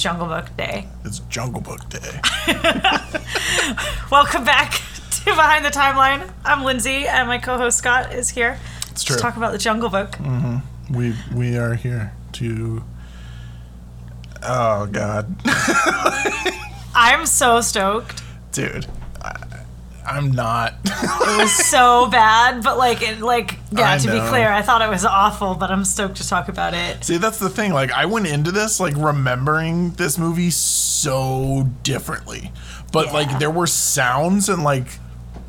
It's Jungle Book Day. It's Jungle Book Day. Welcome back to Behind the Timeline. I'm Lindsay, and my co-host Scott is here It's to true. Mm. talk about the Jungle Book. Mm-hmm. We we are here to. Oh God, I'm so stoked. dude, I'm not. It was so bad, but like, it, like, yeah. I to be clear, I thought it was awful, but I'm stoked to talk about it. See, that's the thing. Like, I went into this like remembering this movie so differently, but Yeah. like there were sounds and like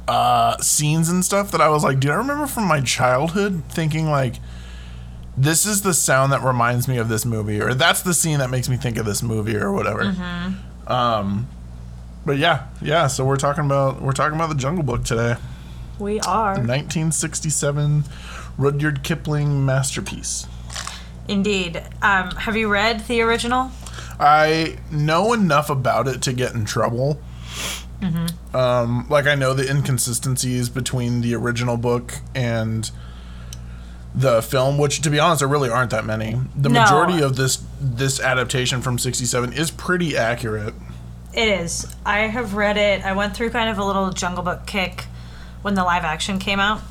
uh scenes and stuff that I was like, dude, I remember from my childhood thinking like. This is the sound that reminds me of this movie, or that's the scene that makes me think of this movie, or whatever. Mm-hmm. Um, but yeah, yeah. So we're talking about we're talking about the Jungle Book today, We are 1967 Rudyard Kipling masterpiece. indeed. Um, have you read the original? I know enough about it to get in trouble. Um, like I know the inconsistencies between the original book and the film, which to be honest, there really aren't that many. The No. majority of this this adaptation from '67 is pretty accurate. It is. I have read it. I went through kind of a little Jungle Book kick when the live action came out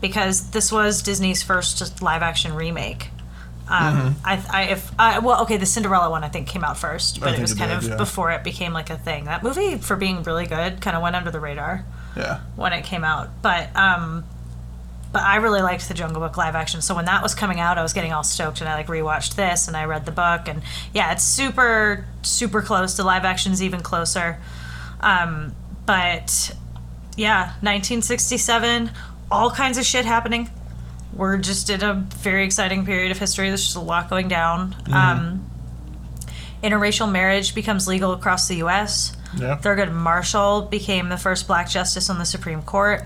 because this was Disney's first live action remake. Um, I, I, if I, well, okay, the Cinderella one I think came out first, but it was kind did, of yeah. before it became like a thing. That movie, for being really good, kind of went under the radar Yeah, when it came out. But um, but I really liked the Jungle Book live action. So when that was coming out, I was getting all stoked, and I like rewatched this, and I read the book, and yeah, it's super super close. The live action's even closer. Um, but yeah, 1967, all kinds of shit happening. We're just in a very exciting period of history. There's just a lot going down. Um, interracial marriage becomes legal across the U.S. yeah. Thurgood Marshall became the first black justice on the Supreme Court.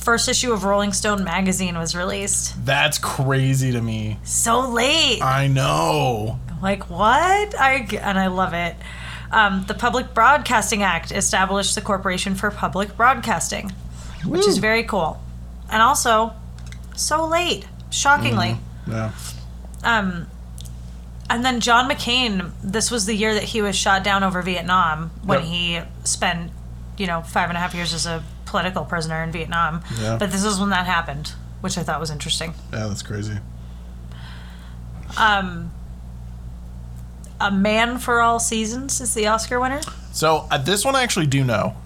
First issue of Rolling Stone magazine was released. That's crazy to me. So late. I know. Like what? I and I love it. Um, the Public Broadcasting Act established the Corporation for Public Broadcasting, which is very cool. And also, so late, shockingly. Yeah. Um, and then John McCain, this was the year that he was shot down over Vietnam when Yep. he spent, you know, five and a half years as a political prisoner in Vietnam. Yeah. But this is when that happened, which I thought was interesting. Yeah, that's crazy. Um, a Man for All Seasons is the Oscar winner. So uh, this one I actually do know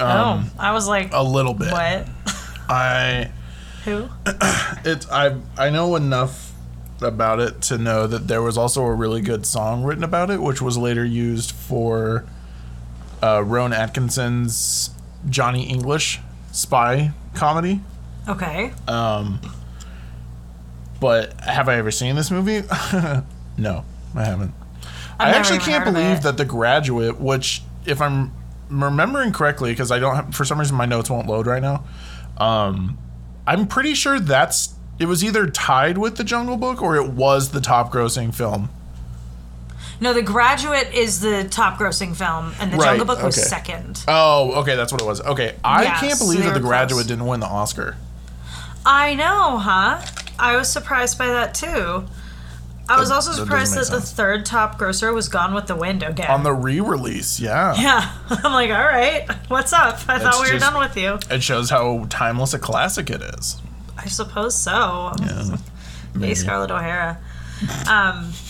oh, I was like, a little bit. what? I Who? it's I I know enough about it to know that there was also a really good song written about it, which was later used for uh, Rowan Atkinson's Johnny English spy comedy. Okay. Um, but have I ever seen this movie? no, I haven't. I've I actually can't believe that The Graduate, which if I'm remembering correctly, because I don't have, for some reason my notes won't load right now. Um, I'm pretty sure that's it was either tied with The Jungle Book or it was the top grossing film. No, The Graduate is the top grossing film, and The Right, Jungle Book was okay. second. Oh, okay, that's what it was. Okay, I Yeah, can't so believe they that The were Graduate close. didn't win the Oscar. I know, huh? I was surprised by that too. I was That- also that doesn't surprised make that the sense. third top grosser was Gone with the Wind again. On the re-release, yeah. yeah, I'm like, all right, what's up? I thought It's we were just- done with you. It shows how timeless a classic it is. I suppose so. Yeah. Hey. Scarlett O'Hara. Um,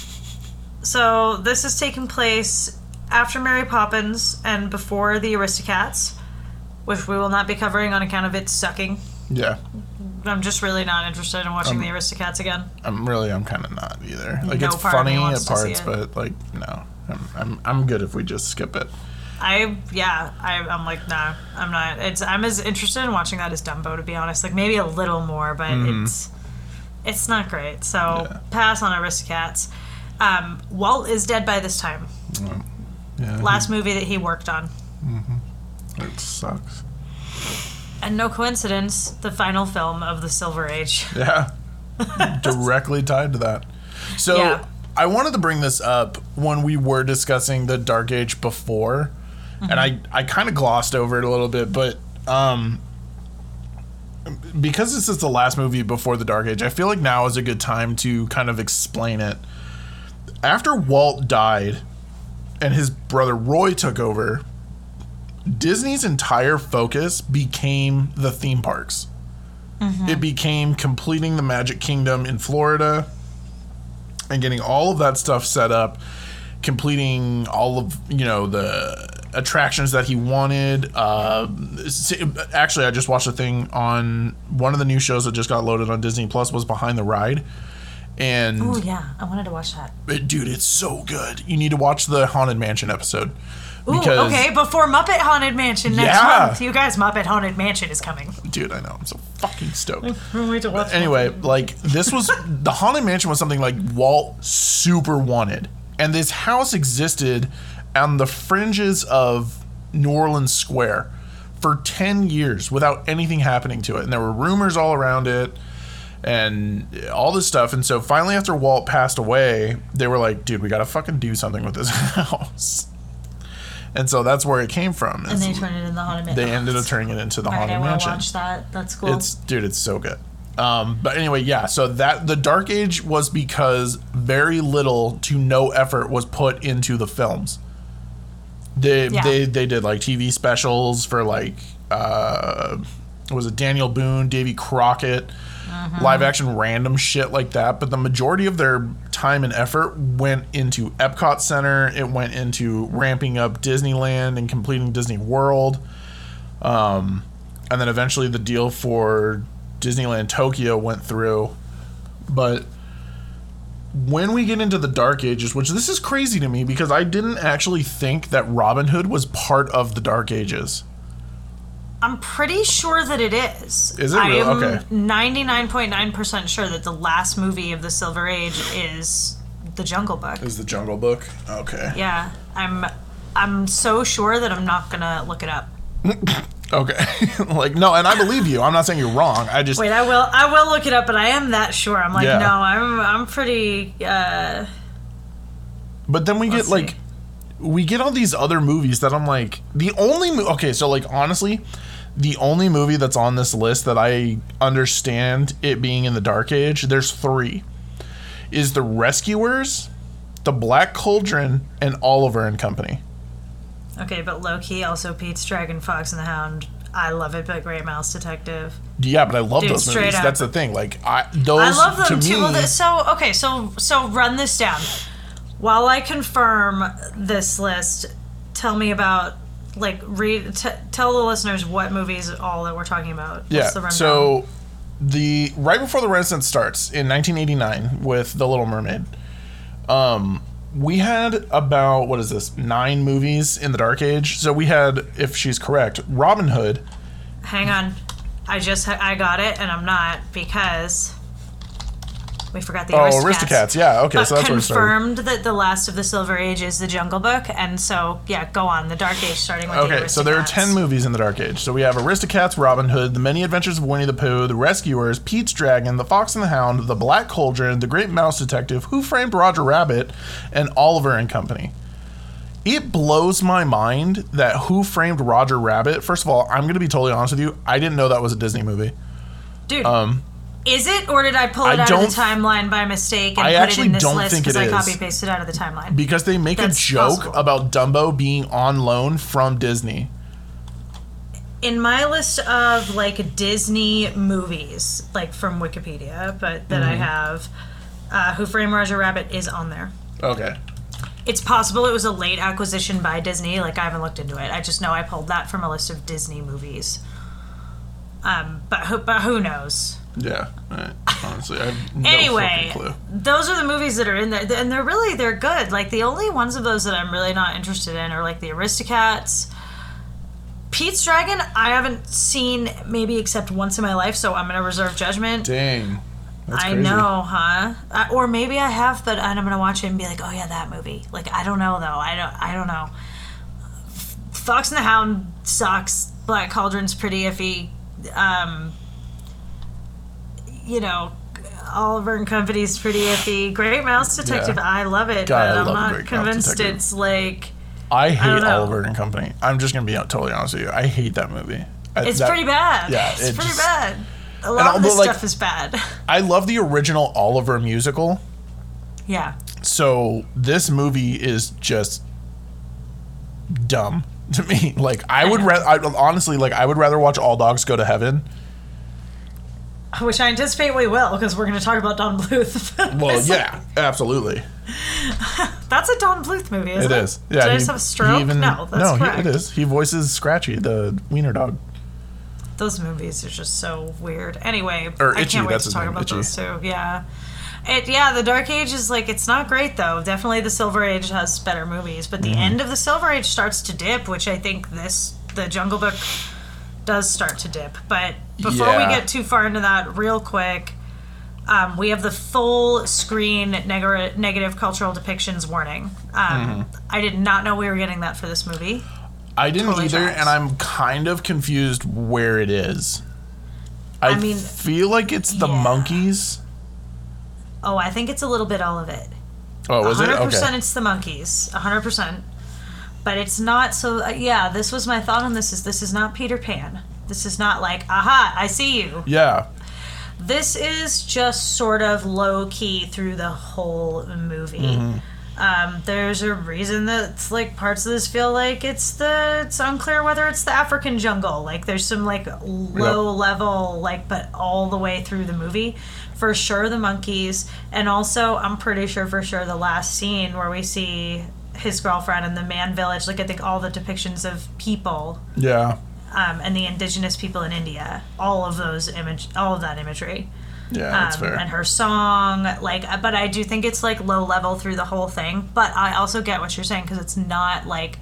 so this is taking place after Mary Poppins and before the Aristocats, which we will not be covering on account of it sucking. Yeah. I'm just really not interested in watching Um, the Aristocats again. I'm really, I'm kind of not either. Like No it's part funny at parts, but like no, I'm, I'm, I'm good if we just skip it. I yeah, I, I'm like nah, I'm not. It's I'm as interested in watching that as Dumbo to be honest. Like maybe a little more, but it's it's not great. So. Yeah. pass on Aristocats. Um, Walt is dead by this time. Yeah, Last movie that he worked on, it sucks. and no coincidence, the final film of the Silver Age. Yeah, directly tied to that. So Yeah. I wanted to bring this up when we were discussing the Dark Age before, and I I kind of glossed over it a little bit, but um. Because this is the last movie before the Dark Age, I feel like now is a good time to kind of explain it after Walt died and his brother Roy took over, Disney's entire focus became the theme parks. It became completing the Magic Kingdom in Florida and getting all of that stuff set up, completing all of you know the attractions that he wanted. Uh, actually, I just watched a thing on one of the new shows that just got loaded on Disney Plus was Behind the Ride, and Oh yeah, I wanted to watch that. it- dude, it's so good. You need to watch the Haunted Mansion episode Ooh, okay, before Muppet Haunted Mansion next Yeah. month. You guys, Muppet Haunted Mansion is coming. dude, I know I'm so fucking stoked. Wait to watch anyway, like this was the haunted mansion was something like Walt super wanted, and this house existed on the fringes of New Orleans Square for ten years without anything happening to it, and there were rumors all around it. And all this stuff, and so finally, after Walt passed away, they were like, "Dude, we gotta fucking do something with this house." And so that's where it came from. And they turned it into the Haunted Mansion. they ended up turning it into the right, haunted I mansion. watch that. That's cool. It's dude, it's so good. Um, but anyway, yeah. So that the Dark Age was because very little to no effort was put into the films. They Yeah. they they did like TV specials for like uh, was it Daniel Boone, Davy Crockett, Uh-huh. live action random shit like that. But the majority of their time and effort went into Epcot Center. It went into ramping up Disneyland and completing Disney World um, and then eventually the deal for Disneyland Tokyo went through. But when we get into the Dark Ages, which this is crazy to me because I didn't actually think that Robin Hood was part of the Dark Ages. I'm pretty sure that it is. Is it I really? am Okay. 99.9% sure that the last movie of the Silver Age is The Jungle Book. Is the Jungle Book? Okay. Yeah, I'm I'm so sure that I'm not going to look it up. Okay. like no, and I believe you. I'm not saying you're wrong. I just Wait, I will I will look it up, but I am that sure. I'm like, Yeah. no, I'm I'm pretty uh But then we Let's get like see. We get all these other movies that I'm like the only mo- okay, so like honestly, the only movie that's on this list that I understand it being in the dark age, there's 3. Is The Rescuers, The Black Cauldron, and Oliver and Company. Okay, but low key also Pete's Dragon Fox and the Hound. I love it, but Great Mouse Detective. Yeah, but I love Dude, those movies. up. That's the thing. Like I those I love them to too. me, Well, so okay, so so run this down. While I confirm this list, tell me about like read t- tell the listeners what movies all that we're talking about. What's Yeah. the? So the right before the Renaissance starts in 1989 with The Little Mermaid, um, we had about what is this nine movies in the Dark Age. So we had, if she's correct, Robin Hood. hang on, I just I got it, and I'm not because we forgot the Oh, Aristocats. Aristocats. Yeah. Okay. But so that's where it confirmed that the last of the Silver Age is the Jungle Book, and so yeah, go on the Dark Age starting with the Okay, so there are 10 movies in the Dark Age. So we have Aristocats, Robin Hood, The Many Adventures of Winnie the Pooh, The Rescuers, Pete's Dragon, The Fox and the Hound, The Black Cauldron, The Great Mouse Detective, Who Framed Roger Rabbit, and Oliver and Company. It blows my mind that Who Framed Roger Rabbit, first of all, I'm going to be totally honest with you, I didn't know that was a Disney movie. Dude, um, is it or did I pull it I out of the timeline by mistake and I put actually it in this don't list think it because I copy pasted out of the timeline? Because they make That's a joke possible. about Dumbo being on loan from Disney. in my list of like Disney movies, like from Wikipedia, but that Mm-hmm. I have, uh, Who Framed Roger Rabbit is on there. Okay. It's possible it was a late acquisition by Disney. Like I haven't looked into it. I just know I pulled that from a list of Disney movies. Um, but who, but who knows? Yeah. I- honestly, I have no anyway, clue. those are the movies that are in there, and they're really they're good. Like the only ones of those that I'm really not interested in are like the Aristocats. Pete's Dragon, I haven't seen maybe except once in my life, so I'm gonna reserve judgment. Dang. I know, huh? Uh, or maybe I have, but I'm gonna watch it and be like, oh yeah, that movie. Like I don't know though. I don't. I don't know. Fox and the Hound sucks. Black Cauldron's pretty iffy. Um, you know, Oliver and Company's pretty iffy. Great Mouse Detective, Yeah. I love it, God, but I'm not Great convinced it's like I hate don't. Oliver and Company. I'm just gonna be totally honest with you. I hate that movie. I- it's that- pretty bad. yeah, it's it pretty just- bad. A all- lot of this like- stuff is bad. I love the original Oliver musical, Yeah. So this movie is just dumb to me. Like I would rather, honestly, like I would rather watch All Dogs Go to Heaven. Which I anticipate we will because we're going to talk about Don Bluth. Well, yeah, absolutely, that's a Don Bluth movie, isn't it it? is. Yeah, Did I just have a he stroke? even- no, that's no, he- it is. He voices Scratchy, the wiener dog. Those movies are just so weird. Anyway, Or I Itchy, can't wait that's to talk name, about Itchy. those too. Yeah. It, yeah, the Dark Age is like it's not great though. Definitely, the Silver Age has better movies, but the Mm-hmm. end of the Silver Age starts to dip, which I think this the Jungle Book does start to dip. But before Yeah. we get too far into that, real quick, um, we have the full screen neg- negative cultural depictions warning. Um, Mm-hmm. I did not know we were getting that for this movie. I didn't Totally either, tracks. and I'm kind of confused where it is. I, I mean, feel like it's the yeah. monkeys. Oh, I think it's a little bit all of it. Oh, was it? hundred percent, Okay. it's the monkeys. hundred percent, but it's not. So uh, yeah, this was my thought on this. Is this is not Peter Pan? This is not like, aha, I see you. Yeah. This is just sort of low key through the whole movie. Um, there's a reason that it's like parts of this feel like it's the it's unclear whether it's the African jungle. Like there's some like low level like, but all the way through the movie, for sure the monkeys, and also I'm pretty sure for sure the last scene where we see his girlfriend and the man village. Like I think all the depictions of people Yeah. um, and the indigenous people in India. All of those image, all of that imagery Yeah, that's um, fair. and her song like uh, but i do think it's like low level through the whole thing but i also get what you're saying because it's not like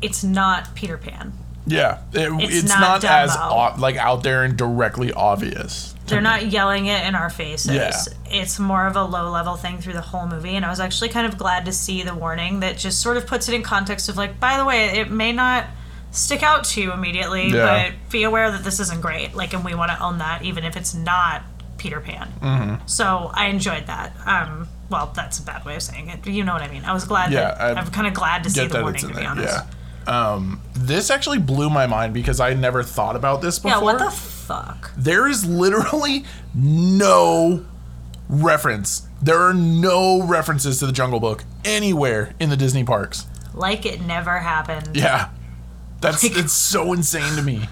it's not peter pan yeah. It- it's not not, as Dumbo. like out there and directly obvious. They're not yelling it in our faces Yeah. it's more of a low level thing through the whole movie and i was actually kind of glad to see the warning that just sort of puts it in context of like by the way it may not stick out to you immediately Yeah. but be aware that this isn't great like and we want to own that even if it's not peter pan Mm-hmm. so i enjoyed that um well that's a bad way of saying it you know what i mean i was glad Yeah, that I am kind of glad to see the warning to be honest Yeah. Um, this actually blew my mind because I never thought about this before. yeah what the fuck there is literally no reference. There are no references to the Jungle Book anywhere in the Disney parks. like it never happened Yeah. That's Like- it's so insane to me.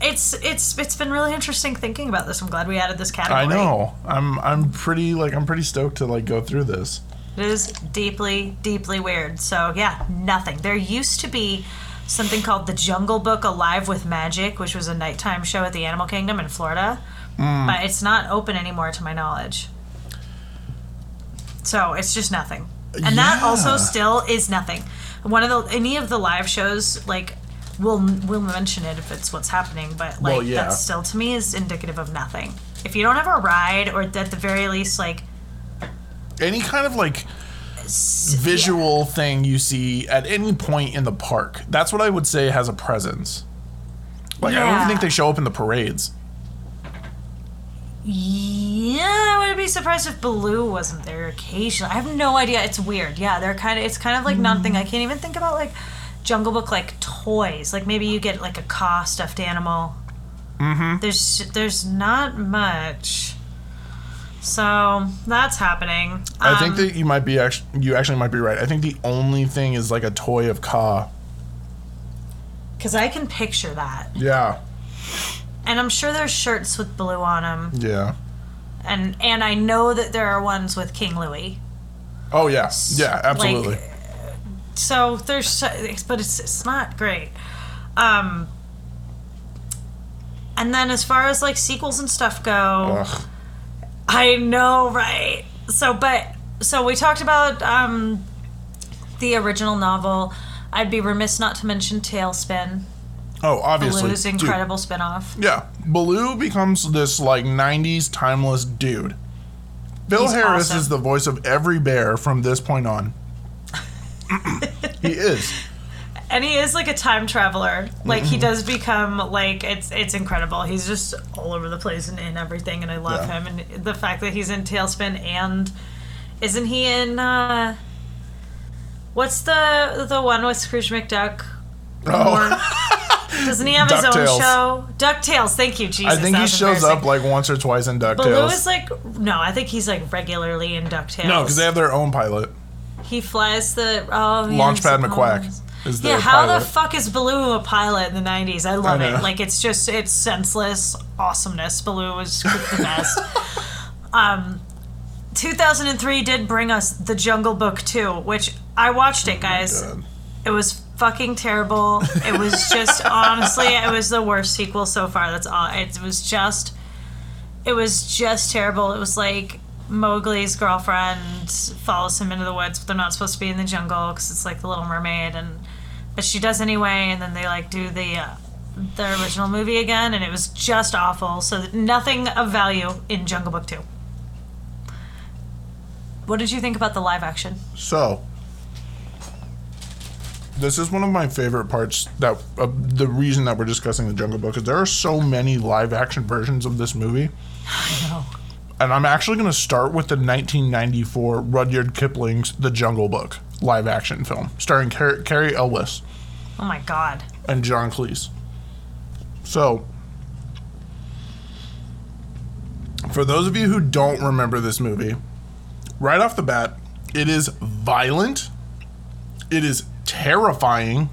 it's it's it's been really interesting thinking about this i'm glad we added this category I know. I'm I'm pretty like I'm pretty stoked to like go through this. It is deeply, deeply weird. So yeah, nothing. There used to be something called the Jungle Book Alive with Magic, which was a nighttime show at the Animal Kingdom in Florida. Mm. But it's not open anymore to my knowledge. So it's just nothing. And that also still is nothing. One of the any of the live shows like we'll we'll mention it if it's what's happening, but like Well, yeah. that still to me is indicative of nothing. If you don't have a ride or at the very least like Any kind of like visual thing you see at any point in the park. That's what I would say has a presence. Like I don't even think they show up in the parades. Yeah, I wouldn't be surprised if Baloo wasn't there occasionally. I have no idea. It's weird. Yeah, they're kind of. It's kind of like nothing. I can't even think about like Jungle Book like toys. Like maybe you get like a Kaa stuffed animal. Mm-hmm. There's there's not much. So that's happening. I think Um, that you might be actually you actually might be right. I think the only thing is like a toy of Kaa. because I can picture that, Yeah. and I'm sure there's shirts with Baloo on them, Yeah. and and I know that there are ones with King Louie. Oh yeah. Yeah, absolutely. so there's but it's it's not great um and then as far as like sequels and stuff go Ugh. I know right so but so we talked about um the original novel i'd be remiss not to mention TaleSpin Oh, obviously. baloo's incredible spin-off yeah. Baloo becomes this like 90s timeless dude. Phil He's Harris awesome. is the voice of every bear from this point on. he is. And he is like a time traveler like Mm-hmm. he does become like it's it's incredible he's just all over the place and in everything and i love Yeah. him and the fact that he's in TaleSpin and isn't he in uh what's the the one with scrooge mcduck Oh. Doesn't he have his own show? Ducktales. Thank you, Jesus. I think he shows up like once or twice in Baloo DuckTales. is like no, I think he's like regularly in Ducktales. no, because they have their own pilot. he flies the oh Launchpad McQuack. Is Yeah, how the fuck is Baloo a pilot in the '90s? I love I it. Like it's just it's senseless awesomeness. Baloo was the best. um, 2003 did bring us The Jungle Book 2, which I watched it, guys. God. It was fucking terrible. It was just honestly, it was the worst sequel so far. That's all. It was just, it was just terrible. It was like Mowgli's girlfriend follows him into the woods, but they're not supposed to be in the jungle because it's like the Little Mermaid, and but she does anyway. And then they like do the uh, the original movie again, and it was just awful. So nothing of value in Jungle Book Two. What did you think about the live action? So, this is one of my favorite parts. That uh, the reason that we're discussing the Jungle Book is there are so many live action versions of this movie, I know. and I'm actually going to start with the 1994 Rudyard Kipling's The Jungle Book live action film, starring Car- Cary Elwes Oh my god. and John Cleese. So, for those of you who don't remember this movie, right off the bat, it is violent, it is terrifying,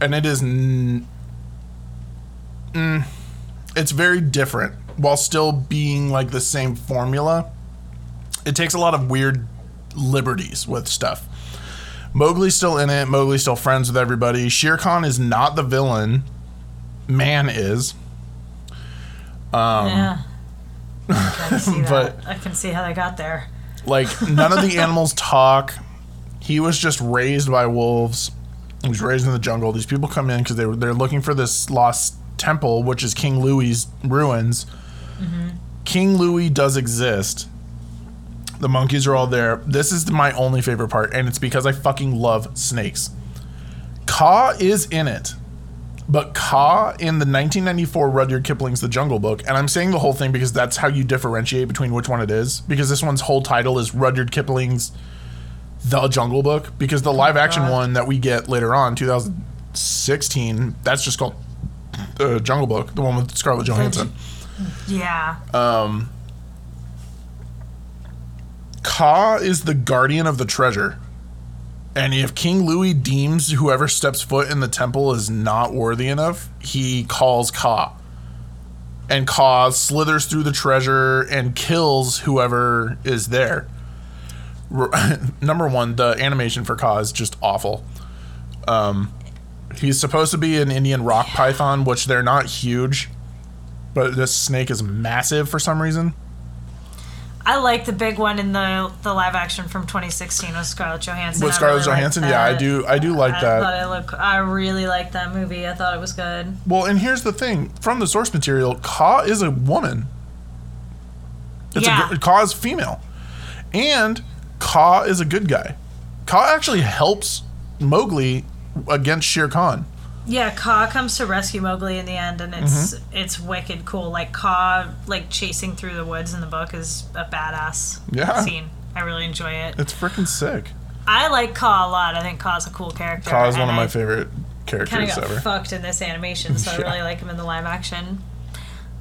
and it is. N- mm, it's very different while still being like the same formula. It takes a lot of weird liberties with stuff. Mowgli's still in it. Mowgli's still friends with everybody. Shere Khan is not the villain. Man is. Um, yeah. I can see that. but- I can see how they got there. Like none of the animals talk. He was just raised by wolves. He was raised in the jungle. These people come in because they were they're looking for this lost temple, which is King Louie's ruins. King Louie does exist. The monkeys are all there. This is my only favorite part, and it's because I fucking love snakes. Kaa is in it. But Kaa in the 1994 Rudyard Kipling's The Jungle Book, and I'm saying the whole thing because that's how you differentiate between which one it is. Because this one's whole title is Rudyard Kipling's The Jungle Book. Because the live action God. one that we get later on, 2016, that's just called The Jungle Book, the one with Scarlett Johansson. Yeah. Um, Kaa is the guardian of the treasure. And if King Louie deems whoever steps foot in the temple is not worthy enough, he calls Kaa. And Kaa slithers through the treasure and kills whoever is there. Number one, the animation for Kaa is just awful. Um, he's supposed to be an Indian rock python, which they're not huge, but this snake is massive for some reason. I like the big one in the the live action from 2016 with Scarlett Johansson. With Scarlett really Johansson, yeah, I do, I do like I that. thought it looked. I really liked that movie. I thought it was good. Well, and here's the thing: from the source material, Kaa is a woman. It's Yeah. a Kaa is female, and Kaa is a good guy. Kaa actually helps Mowgli against Shere Khan. Yeah, Kaa comes to rescue Mowgli in the end, and it's Mm-hmm. it's wicked cool. Like Kaa, like chasing through the woods in the book is a badass Yeah. scene. I really enjoy it. It's freaking sick. I like Kaa a lot. I think Kaa's a cool character. Kaa is one of my I favorite characters got ever. fucked in this animation, so I really like him in the live action.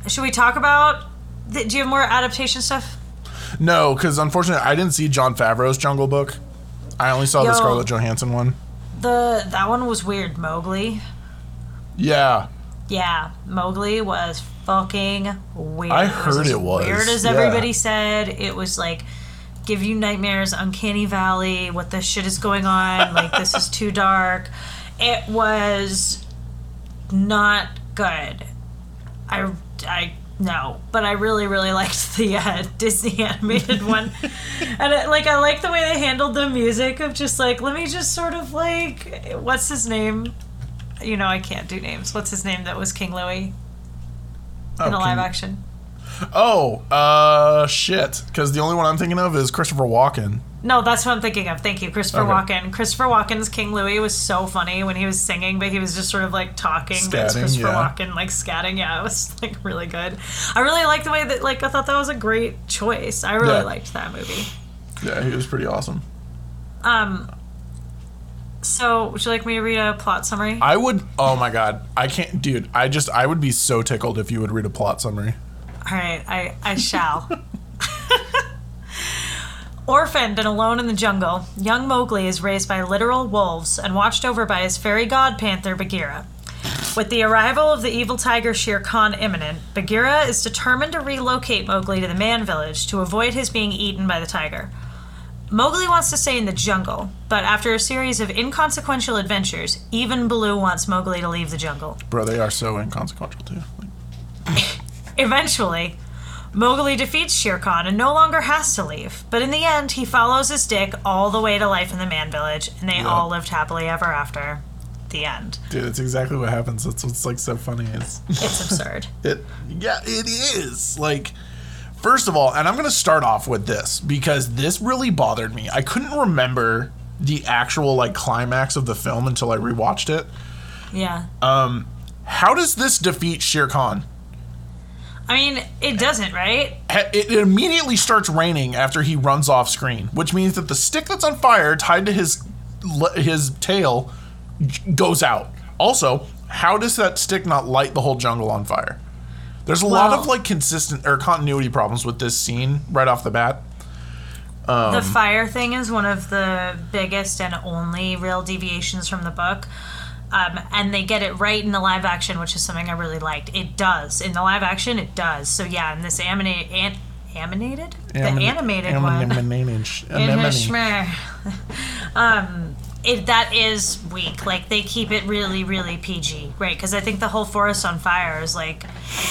Should we talk about? The, do you have more adaptation stuff? No, because unfortunately, I didn't see Jon Favreau's Jungle Book. I only saw Yo. the Scarlett Johansson one. The that one was weird. Mowgli. Yeah, Yeah, Mowgli was fucking weird. I It heard it was, weird as yeah. everybody said. It was like give you nightmares, uncanny valley. What the shit is going on? Like this is too dark. It was not good. I I no, but I really really liked the uh, Disney animated one, and it, like I like the way they handled the music of just like let me just sort of like what's his name. You know I can't do names. What's his name that was King Louie Oh, in the live can- action? Oh, uh, shit. Because the only one I'm thinking of is Christopher Walken. No, that's what I'm thinking of. Thank you, Christopher Okay. Walken. Christopher Walken's King Louie was so funny when he was singing, but he was just sort of like talking. Scatting, Christopher yeah. Walken like scatting. Yeah, it was like really good. I really liked the way that like I thought that was a great choice. I really Yeah. liked that movie. Yeah, he was pretty awesome. Um, So, would you like me to read a plot summary? I would. Oh my god, I can't, dude. I just I would be so tickled if you would read a plot summary. All right, I, I shall. Orphaned and alone in the jungle, young Mowgli is raised by literal wolves and watched over by his fairy god panther Bagheera. With the arrival of the evil tiger Shere Khan imminent, Bagheera is determined to relocate Mowgli to the man village to avoid his being eaten by the tiger. Mowgli wants to stay in the jungle, but after a series of inconsequential adventures, even Baloo wants Mowgli to leave the jungle. Bro, they are so inconsequential too. Eventually, Mowgli defeats Shere Khan and no longer has to leave. But in the end, he follows his dick all the way to life in the man village, and they Yeah. all lived happily ever after. The end. dude, it's exactly what happens. That's what's like so funny. It's It's absurd. It yeah, it is. Like first of all, and I'm going to start off with this because this really bothered me. I couldn't remember the actual like climax of the film until I rewatched it. Yeah. Um how does this defeat Shere Khan? I mean, it doesn't, right? It it immediately starts raining after he runs off screen, which means that the stick that's on fire tied to his his tail goes out. Also, how does that stick not light the whole jungle on fire? There's a lot of like consistent or continuity problems with this scene right off the bat. Um, the fire thing is one of the biggest and only real deviations from the book. Um, and they get it right in the live action, which is something I really liked. It does. In the live action, it does. So, yeah, in this animated. An- animated? the animated anim- one. anemone- In his anemone. schmer. um, it, that is weak. Like they keep it really, really PG, right? Because I think the whole forest on fire is like,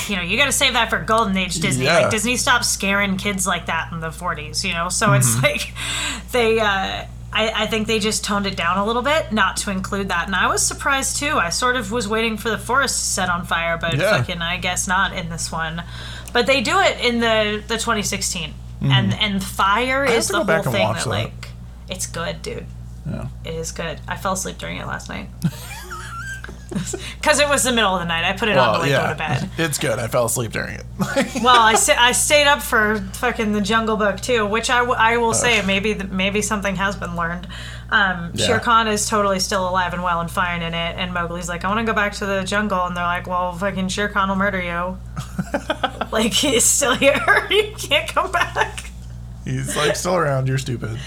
you know, you got to save that for golden age Disney. Yeah. Like Disney stopped scaring kids like that in the '40s, you know. So it's Mm-hmm. like they. Uh, I, I think they just toned it down a little bit, not to include that. And I was surprised too. I sort of was waiting for the forest to set on fire, but Yeah. fucking, I guess not in this one. But they do it in the the 2016, and and fire have is the whole thing that, that. like it's good, dude. Yeah. It is good. I fell asleep during it last night. Because it was the middle of the night. I put it on to Well, like yeah, go to bed. it's good. I fell asleep during it. Well, I, sta- I stayed up for fucking the Jungle Book too, which I, w- I will say maybe maybe something has been learned. Um, Yeah. Shere Khan is totally still alive and well and fine in it, and Mowgli's like, I want to go back to the jungle, and they're like, Well, fucking Shere Khan will murder you. like he's still here. you can't come back. He's like still around. You're stupid.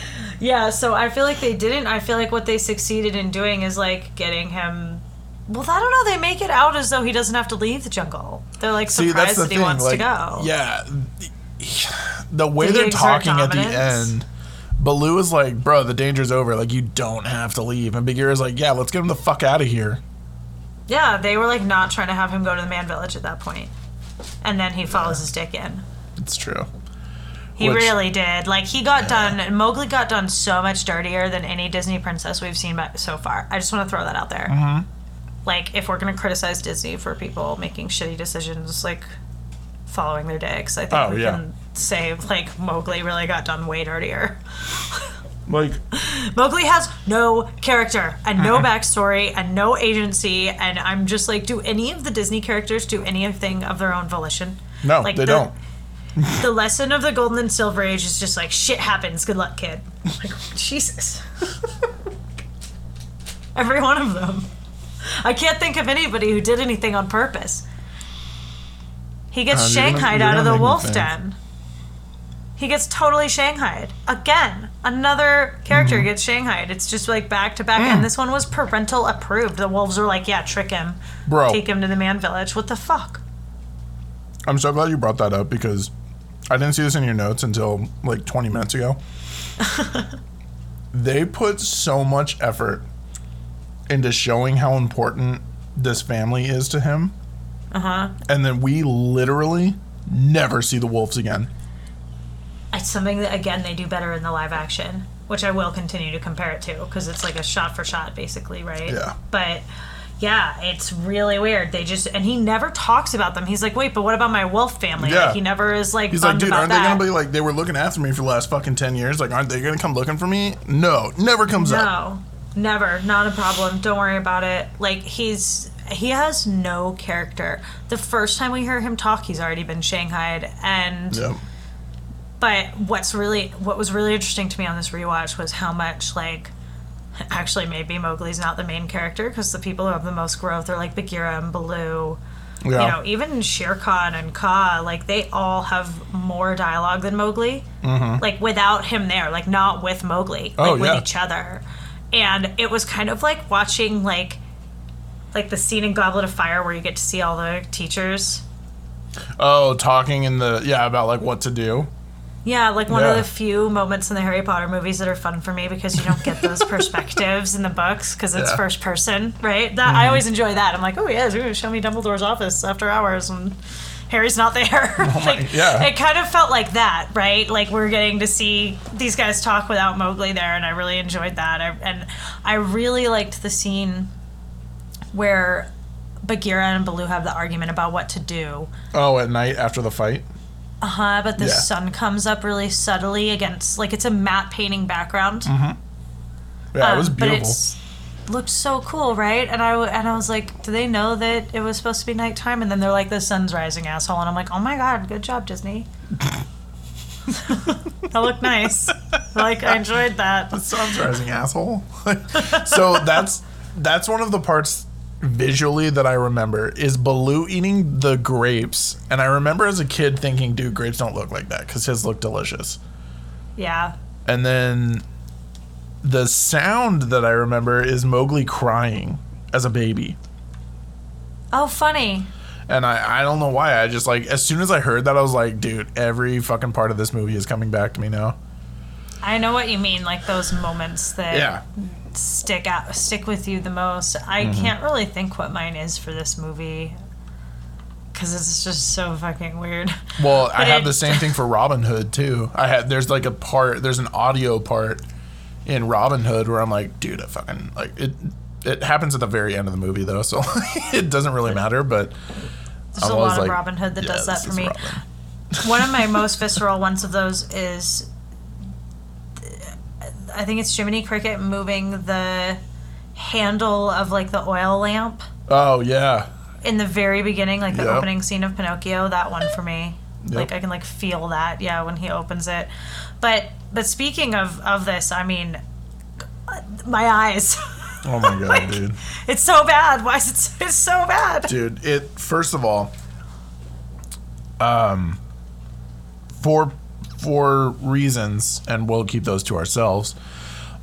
Yeah, so I feel like they didn't. I feel like what they succeeded in doing is like getting him. Well, I don't know. They make it out as though he doesn't have to leave the jungle. They're like See, surprised that's the that thing. he wants like, to go. yeah, the way Did he they're talking at the end. Baloo is like, bro, the danger's over. Like, you don't have to leave. And Bagheera's like, yeah, let's get him the fuck out of here. Yeah, they were like not trying to have him go to the man village at that point. And then he follows his dick in. It's true. He Which- really did. Like he got done. Mowgli got done so much dirtier than any Disney princess we've seen so far. I just want to throw that out there. Mm-hmm. Like if we're gonna criticize Disney for people making shitty decisions, like following their dicks, I think Oh, we yeah. can say like Mowgli really got done way dirtier. Like, Mowgli has no character and no backstory and no agency, and I'm just like, do any of the Disney characters do anything of their own volition? no, Like they the- don't. The lesson of the golden and silver age is just like shit happens. Good luck kid. Like jesus. Every one of them. I can't think of anybody who did anything on purpose. He gets Uh, shanghaied out of the wolf den. He gets totally shanghaied. Again another character Mm-hmm. gets shanghaied. It's just like back to back Mm. and this one was parental approved. The wolves were like yeah trick him. Bro. take him to the man village. What the fuck? I'm so glad you brought that up because I didn't see this in your notes until like 20 minutes ago. they put so much effort into showing how important this family is to him. uh-huh And then we literally never see the wolves again. It's something that again they do better in the live action, which I will continue to compare it to because it's like a shot for shot, basically, right? Yeah. But yeah, it's really weird. They just and he never talks about them. He's like, wait, but what about my wolf family? Yeah. Like, he never is like He's like, dude, aren't that. they gonna be like they were looking after me for the last fucking ten years? Like, aren't they gonna come looking for me? No, never comes up. no, never, not a problem. Don't worry about it. Like he's he has no character. The first time we hear him talk, he's already been shanghaied and. Yep. But what's really what was really interesting to me on this rewatch was how much like actually maybe Mowgli's not the main character because the people who have the most growth are like Bagheera and Baloo. Yeah. You know, even Shere Khan and Kaa, like they all have more dialogue than Mowgli. Like without him there, like not with Mowgli, like Mm-hmm. Oh, with yeah. each other. And it was kind of like watching like like the scene in Goblet of Fire where you get to see all the teachers. oh, talking in the yeah about like what to do. Yeah, like one Yeah. of the few moments in the Harry Potter movies that are fun for me because you don't get those perspectives in the books because it's Yeah. first person, right? That I mm-hmm. always enjoy that. I'm like, oh yeah, ooh, show me Dumbledore's office after hours and Harry's not there. Oh like, yeah. It kind of felt like that, right? Like we're getting to see these guys talk without Mowgli there, and I really enjoyed that. I, and I really liked the scene where Bagheera and Baloo have the argument about what to do. Oh, at night after the fight. Uh-huh, but the Yeah. sun comes up really subtly against like it's a matte painting background. Yeah, it was Um, But beautiful. it's looked so cool, right? And I w- and I was like, do they know that it was supposed to be nighttime? And then they're like, the sun's rising, asshole. And I'm like, oh my god, good job, Disney. that looked nice. Like I enjoyed that. The sun's rising, asshole. so that's that's one of the parts visually that I remember is Baloo eating the grapes, and I remember as a kid thinking, "Dude, grapes don't look like that," because his look delicious. Yeah. And then the sound that I remember is Mowgli crying as a baby. Oh, funny. And I, I don't know why. I just like, as soon as I heard that, I was like, dude, every fucking part of this movie is coming back to me now. I know what you mean, like those moments that Yeah. Stick out, stick with you the most. I Mm-hmm. can't really think what mine is for this movie because it's just so fucking weird. Well, I have it- the same thing for Robin Hood too. I had there's like a part, there's an audio part in Robin Hood where I'm like, dude, I fucking like it. It happens at the very end of the movie though, so it doesn't really matter. But There's I'm a lot of like, Robin Hood that yeah, does that for me. Robin. One of my most visceral ones of those is I think it's Jiminy Cricket moving the handle of like the oil lamp Oh yeah, in the very beginning, like the opening scene of Pinocchio. That one for me. Yep. Like I can like feel that, yeah, when he opens it. But but speaking of of this, I mean, my eyes. oh my god, dude. it's so bad. Why is it? so- It's so bad. dude it first of all um for for reasons and we'll keep those to ourselves.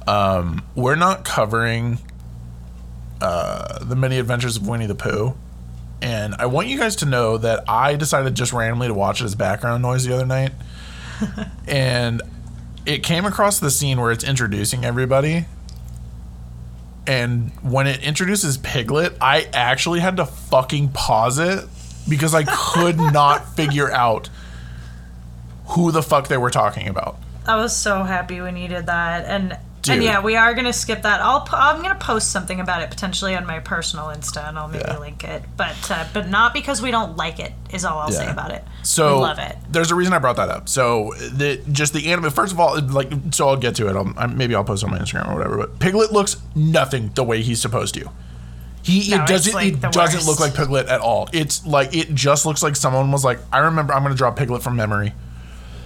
Um we're not covering uh the many adventures of winnie the pooh. And i want you guys to know that i decided just randomly to watch it as background noise the other night. And it came across the scene where it's introducing everybody. And when it introduces Piglet, I actually had to fucking pause it because I could not figure out who the fuck they were talking about. I was so happy when you did that, and Dude. and yeah, we are gonna skip that. I'll po- I'm gonna post something about it potentially on my personal Insta, and I'll maybe Yeah. link it. But uh, but not because we don't like it is all I'll say about it. So we love it. There's a reason I brought that up. So the just the anime. First of all, like so I'll get to it. I'll, I, maybe I'll post it on my Instagram or whatever. But Piglet looks nothing the way he's supposed to. He No, it doesn't like, it doesn't worst. look like Piglet at all. It's like it just looks like someone was like, I remember I'm gonna draw Piglet from memory.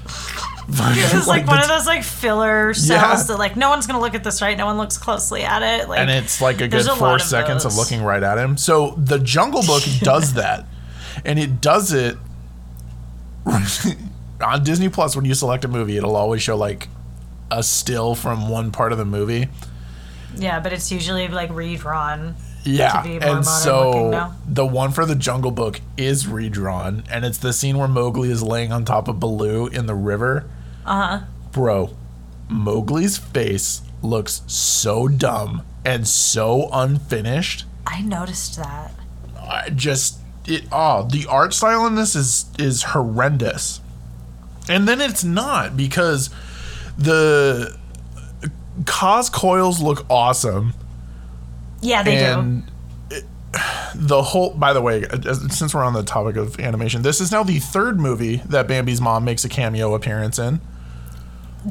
It's like, one of those like filler cells Yeah. that like no one's gonna look at this right. No one looks closely at it. Like and it's like a good there's a four of seconds of those. looking right at him. So the Jungle Book does that, and it does it on Disney Plus. When you select a movie, it'll always show like a still from one part of the movie. yeah, but it's usually like redrawn. Yeah, and so the one for the Jungle Book is redrawn, and it's the scene where Mowgli is laying on top of Baloo in the river. Uh huh. Bro, Mowgli's face looks so dumb and so unfinished. I noticed that. I just it oh the art style in this is is horrendous and then it's not because the cos coils look awesome Yeah, they do. and it- the whole by the way uh, since we're on the topic of animation this is now the third movie that bambi's mom makes a cameo appearance in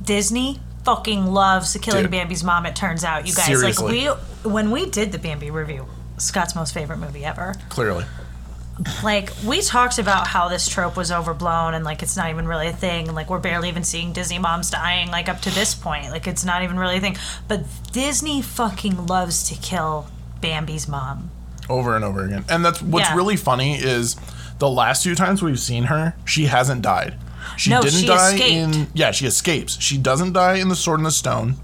Disney fucking loves killing Dude. Bambi's mom. It turns out, you guys. Seriously. Like we, when we did the Bambi review, Scott's most favorite movie ever. clearly like we talked about how this trope was overblown and like it's not even really a thing and like we're barely even seeing Disney moms dying like up to this point. Like it's not even really a thing. But Disney fucking loves to kill Bambi's mom. over and over again. And that's what's Yeah. really funny is the last two times we've seen her, she hasn't died. She No, didn't she die escaped. in yeah, she escapes. She doesn't die in the Sword and the Stone,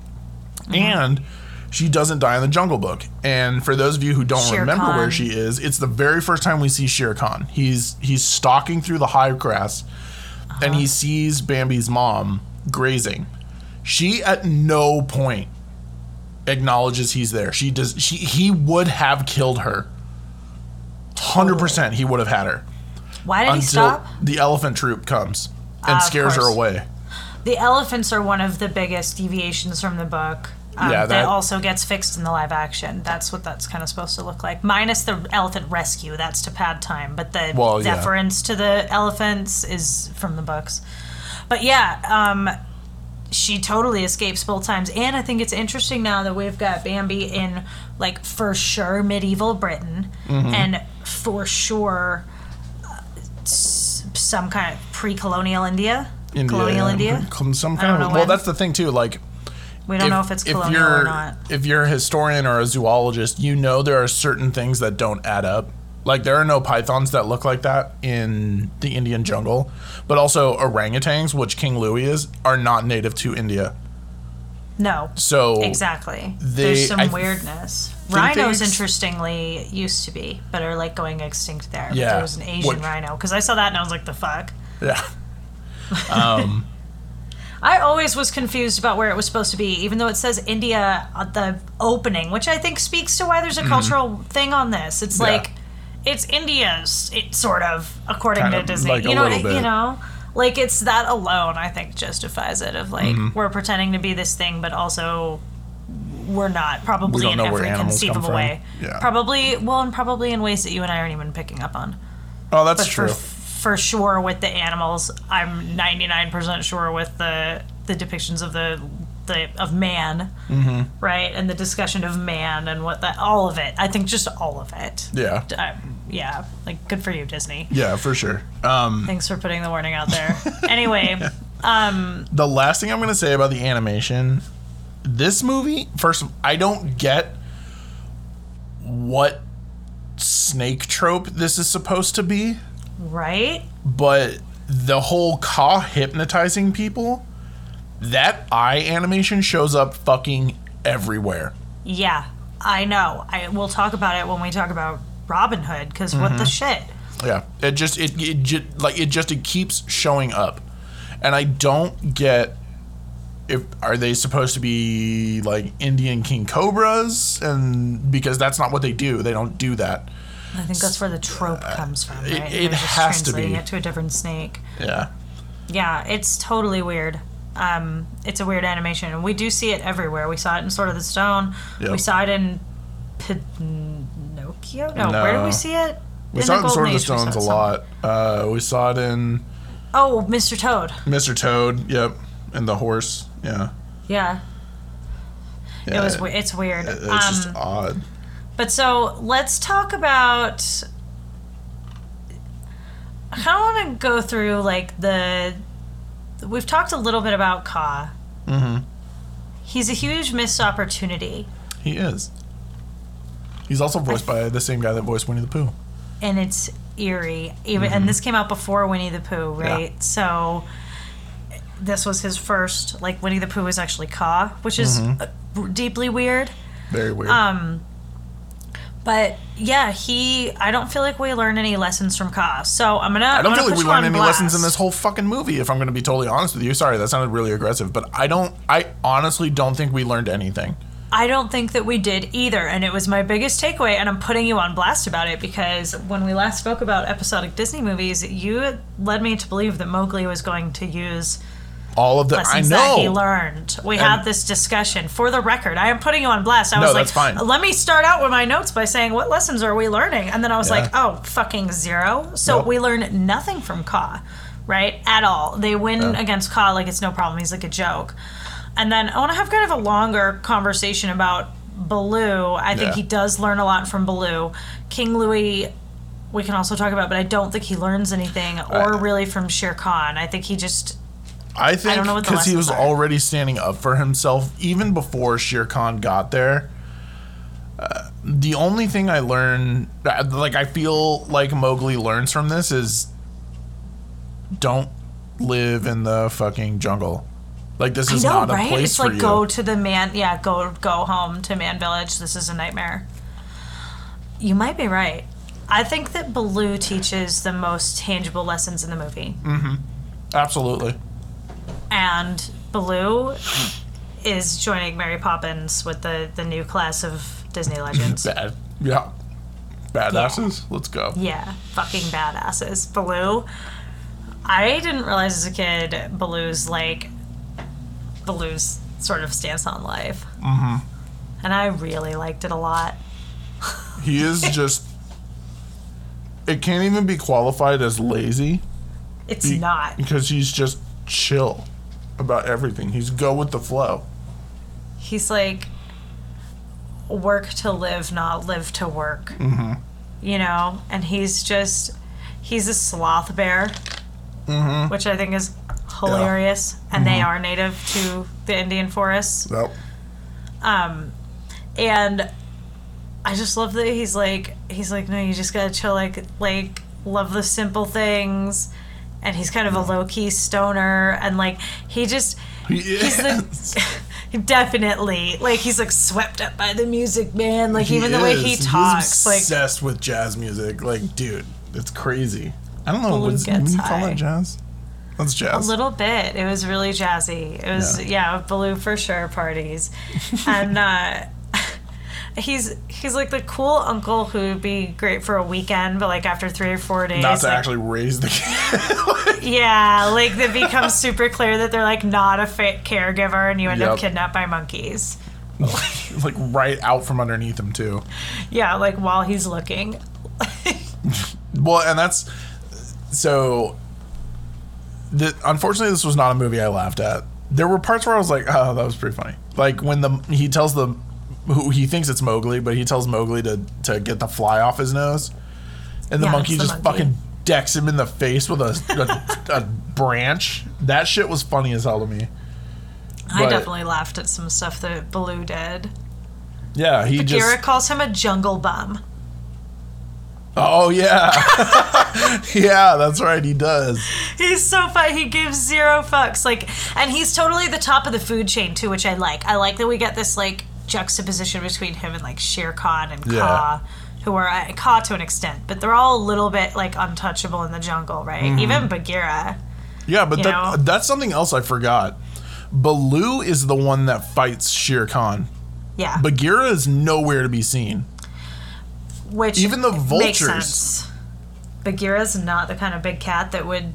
Mm-hmm. and she doesn't die in the Jungle Book. And for those of you who don't Shere remember where she is, it's the very first time we see Shere Khan. He's he's stalking through the high grass, and Uh-huh. he sees Bambi's mom grazing. She at no point acknowledges he's there. She does. She he would have killed her. Hundred percent, he would have had her Why did he stop? the elephant troop comes and of scares her away. The elephants are one of the biggest deviations from the book. Um, Yeah, that, that- also gets fixed in the live action. That's what that's kind of supposed to look like. Minus the elephant rescue, that's to pad time. But the Well, yeah. deference to the elephants is from the books. But yeah, um, she totally escapes both times. And I think it's interesting now that we've got Bambi in, like, for sure medieval Britain Mm-hmm. and for sure uh, some kind of pre colonial India. colonial yeah. India? Some kind of. Well, when. that's the thing too. Like, We don't know if it's colonial you're or not. if you're a historian or a zoologist, you know there are certain things that don't add up. Like there are no pythons that look like that in the Indian jungle, but also orangutans, which King Louie is, are not native to India. No. So Exactly. they- There's some I weirdness. they Rhinos, ex- interestingly, used to be, but are like going extinct there. Yeah. There was an Asian What- rhino. Because I saw that and I was like, the fuck? yeah, um, I always was confused about where it was supposed to be, even though it says India at the opening, which I think speaks to why there's a cultural thing on this. It's Mm-hmm. Yeah. like it's India's, it sort of, according Kind to of, Disney. like, you know, you know, like it's that alone. I think justifies it. Of like Mm-hmm. we're pretending to be this thing, but also we're not. Probably don't in every conceivable way. Yeah. Probably well, and probably in ways that you and I aren't even picking up on. oh, that's But true. For sure with the animals, I'm 99% sure with the the depictions of the the of man, Mm-hmm. right, and the discussion of man and what that all of it. I think just all of it. yeah, Uh, yeah, like good for you, Disney. yeah, for sure. Um, Thanks for putting the warning out there. anyway, the last thing I'm going to say about the animation, this movie, first, I don't get what snake trope this is supposed to be, right? but the whole Kaa hypnotizing people, that eye animation shows up fucking everywhere. Yeah, I know. I we'll talk about it when we talk about Robin Hood because what Mm-hmm. the shit. Yeah, it just it, it just like it just it keeps showing up, and I don't get if are they supposed to be like Indian king cobras, and because that's not what they do. They don't do that. I think that's where the trope comes from. Right? it- it just has to translating be. it to a different snake. Yeah, Yeah, it's totally weird. Um, it's a weird animation, and we do see it everywhere. We saw it in Sword of the Stone. We saw it in Pinocchio. No, where did we see it? we In saw it in Sword of the Age, we saw Stones a lot. Uh, we saw it in Oh, Mr. Toad. Mr. Toad. Yep, and the horse. Yeah, Yeah, yeah it was. It's weird. It's um, just odd. But so let's talk about. I kind of want to go through like the. We've talked a little bit about Kaa. Mm-hmm. He's a huge missed opportunity, He is. He's also voiced by the same guy that voiced Winnie the Pooh. and it's eerie. Even Mm-hmm. and this came out before Winnie the Pooh, right? So this was his first. Like Winnie the Pooh was actually Kaa, which is Mm-hmm. uh, deeply weird. Very weird. Um, but yeah, he. I don't feel like we learned any lessons from Kaa. So I'm gonna. I don't feel like we learned any lessons in this whole fucking movie. If I'm going to be totally honest with you, sorry, that sounded really aggressive, but I don't. I honestly don't think we learned anything. I don't think that we did either, and it was my biggest takeaway. And I'm putting you on blast about it because when we last spoke about episodic Disney movies, you led me to believe that Mowgli was going to use All of the I lessons that he learned. We had this discussion. For the record, I am putting you on blast. I No, was like, fine. let me start out with my notes by saying, what lessons are we learning? And then I was Yeah. like, oh, fucking zero. So Nope. we learn nothing from Kaa, right? At all. They win Yeah. against Kaa like it's no problem. He's like a joke. And then I want to have kind of a longer conversation about Baloo. I think Yeah. he does learn a lot from Baloo. King Louie we can also talk about, but I don't think he learns anything or I- really from Shere Khan. I think he just I think don't know what because he was are. already standing up for himself even before Shere Khan got there. Uh, the only thing I learned, uh, like I feel like Mowgli learns from this is don't live in the fucking jungle. Like this is know, not a right? place It's for like you. go to the man, yeah, go go home to Man Village. This is a nightmare. You might be right. I think that Baloo teaches the most tangible lessons in the movie, Absolutely. And Baloo is joining Mary Poppins with the the new class of Disney legends. Bad. Yeah. Badasses. Let's go. Yeah, fucking badasses. Baloo. I didn't realize as a kid Baloo's like Baloo's sort of stance on life. Mm-hmm. And I really liked it a lot. He is just. It can't even be qualified as lazy It's be- not. because he's just chill about everything. He's go with the flow. He's like work to live, not live to work. Mm-hmm. You know, and he's just he's a sloth bear, Mm-hmm. which I think is hilarious. And they are native to the Indian forests. Nope. Um, and I just love that he's like he's like no, you just gotta chill, like like love the simple things. And he's kind of a low key stoner, and like he just He he's the definitely like he's like swept up by the music, man. Like even the way he talks, He's like obsessed with jazz music. Like, dude, it's crazy. I don't know. What's, would you call that jazz? That's jazz. a little bit. It was really jazzy. It was Yeah. yeah, Baloo for sure parties, and uh, he's he's like the cool uncle who would be great for a weekend, but like after three or four days, Not to like, actually raise the kid. yeah, like it becomes super clear that they're like not a fit caregiver, and you end up kidnapped by monkeys. like right out from underneath him too. Yeah, like while he's looking. Well, and that's so. The, unfortunately, this was not a movie I laughed at. There were parts where I was like, "Oh, that was pretty funny." Like when the he tells the who he thinks it's Mowgli, but he tells Mowgli to to get the fly off his nose, and the Yeah, monkey the just monkey. fucking decks him in the face with a, a, a branch. That shit was funny as hell to me. I But- definitely laughed at some stuff that Baloo did. Yeah, he just. Kira calls him a jungle bum. Oh yeah, yeah, that's right. He does. He's so fun. He gives zero fucks. Like, and he's totally the top of the food chain too, which I like. I like that we get this like juxtaposition between him and like Shere Khan and Yeah. Kaa, who are uh, Kaa to an extent, but they're all a little bit like untouchable in the jungle, right? Mm-hmm. Even Bagheera. Yeah, but that, know? that's something else I forgot. Baloo is the one that fights Shere Khan. Yeah, Bagheera is nowhere to be seen. which even the makes vultures- sense. Bagheera's not the kind of big cat that would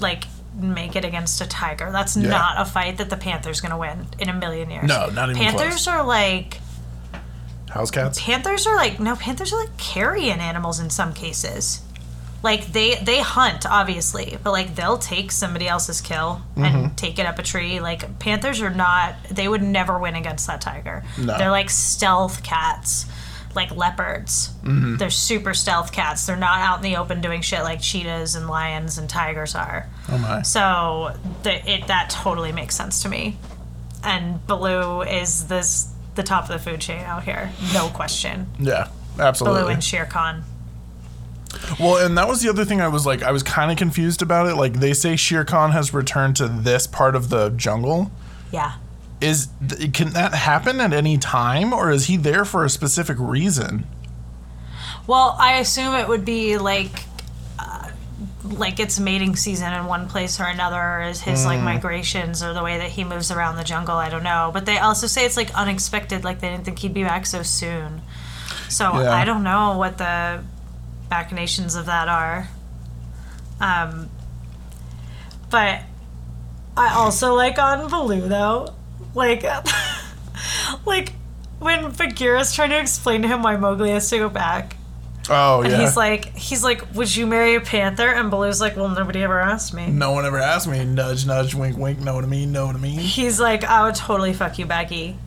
like make it against a tiger. That's Yeah. not a fight that the panther's gonna win in a million years. No, not even Panthers close. are like House cats. panthers are like no panthers are like carrion animals in some cases like they they hunt obviously but like they'll take somebody else's kill Mm-hmm. and take it up a tree like panthers are not they would never win against that tiger No. they're like stealth cats like leopards Mm-hmm. they're super stealth cats they're not out in the open doing shit like cheetahs and lions and tigers are Oh my. so the, it that totally makes sense to me. And Baloo is this the top of the food chain out here, no question. Yeah, Baloo absolutely. and Shere Khan. Well, and that was the other thing I was like, I was kind of confused about it. Like they say Shere Khan has returned to this part of the jungle. Yeah. Is can that happen at any time, or is he there for a specific reason? Well, I assume it would be like. uh, Like it's mating season in one place or another, or is his like migrations or the way that he moves around the jungle. I don't know, but they also say it's like unexpected. Like they didn't think he'd be back so soon. So Yeah. I don't know what the machinations of that are. Um, but I also like on Baloo though, like, like when Bagheera's trying to explain to him why Mowgli has to go back, Oh yeah. and yeah. he's like, he's like, would you marry a panther? And Baloo's like, well, nobody ever asked me. no one ever asked me. Nudge, nudge, wink, wink. Know what I mean? Know what I mean? He's like, I would totally fuck you, Becky.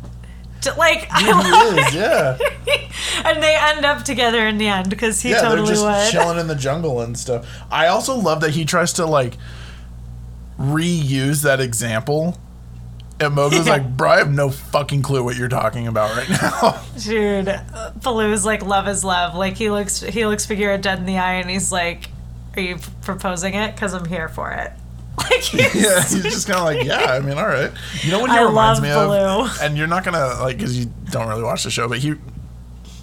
J- Like, I He love is, yeah. and they end up together in the end because he yeah, totally they're just would. chilling in the jungle and stuff. I also love that he tries to like reuse that example. And Mowgli's Yeah. like, bro, I have no fucking clue what you're talking about right now. Dude, Baloo's like love is love. Like he looks, he looks Bagheera dead in the eye, and he's like, "Are you proposing it? Because I'm here for it." Like he's, yeah, he's just kind of like, yeah, I mean, all right. You know what he I reminds love me Baloo. of? And you're not gonna like, because you don't really watch the show, but he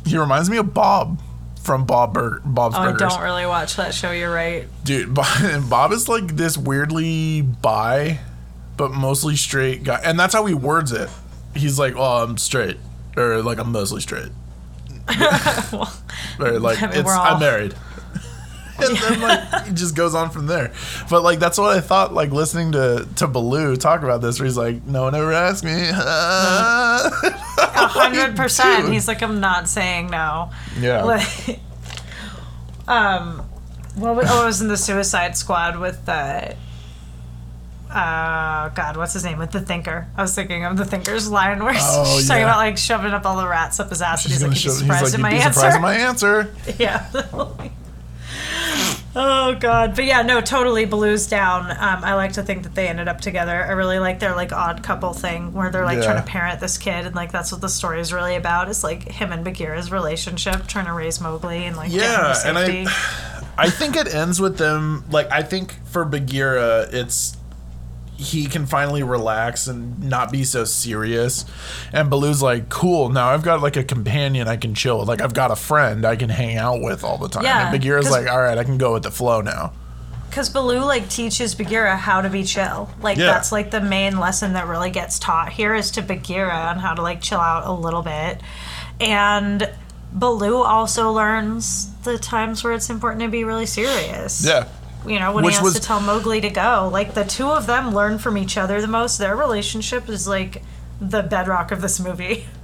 he reminds me of Bob from Bob Bur- Bob's Oh, I don't really watch that show. You're right. Dude, Bob, Bob is like this weirdly bi, but mostly straight guy, and that's how he words it. He's like, "Oh, I'm straight," or like, "I'm mostly straight," Well, or like, I mean, it's, all... "I'm married." and then like he just goes on from there. But like that's what I thought. Like listening to to Baloo talk about this, where he's like, "No one ever asked me." a hundred percent. He's like, I'm not saying no. yeah. Like, um, what was, oh, I was in the Suicide Squad with the. Uh, God, what's his name? With the Thinker. I was thinking of the Thinker's line where Oh, she's talking yeah. about like shoving up all the rats up his ass, and He's he's like, gonna "You'd be show- he's surprised like, at "You'd my answer." surprised at my answer. yeah. oh God, but yeah, no, totally. Blues down. Um, I like to think that they ended up together. I really like their like odd couple thing where they're like Yeah. trying to parent this kid, and like that's what the story is really about. Is like him and Bagheera's relationship, trying to raise Mowgli and like Yeah, and I- I think it ends with them like I think for Bagheera it's he can finally relax and not be so serious. And Baloo's like, cool, now I've got like a companion I can chill with. Like I've got a friend I can hang out with all the time. Yeah, and Bagheera's 'cause- like, all right, I can go with the flow now. Because Baloo like teaches Bagheera how to be chill. Like Yeah. that's like the main lesson that really gets taught here is to Bagheera on how to like chill out a little bit. And Baloo also learns the times where it's important to be really serious. Yeah. You know, when Which he has was- to tell Mowgli to go. Like the two of them learn from each other the most. Their relationship is like the bedrock of this movie.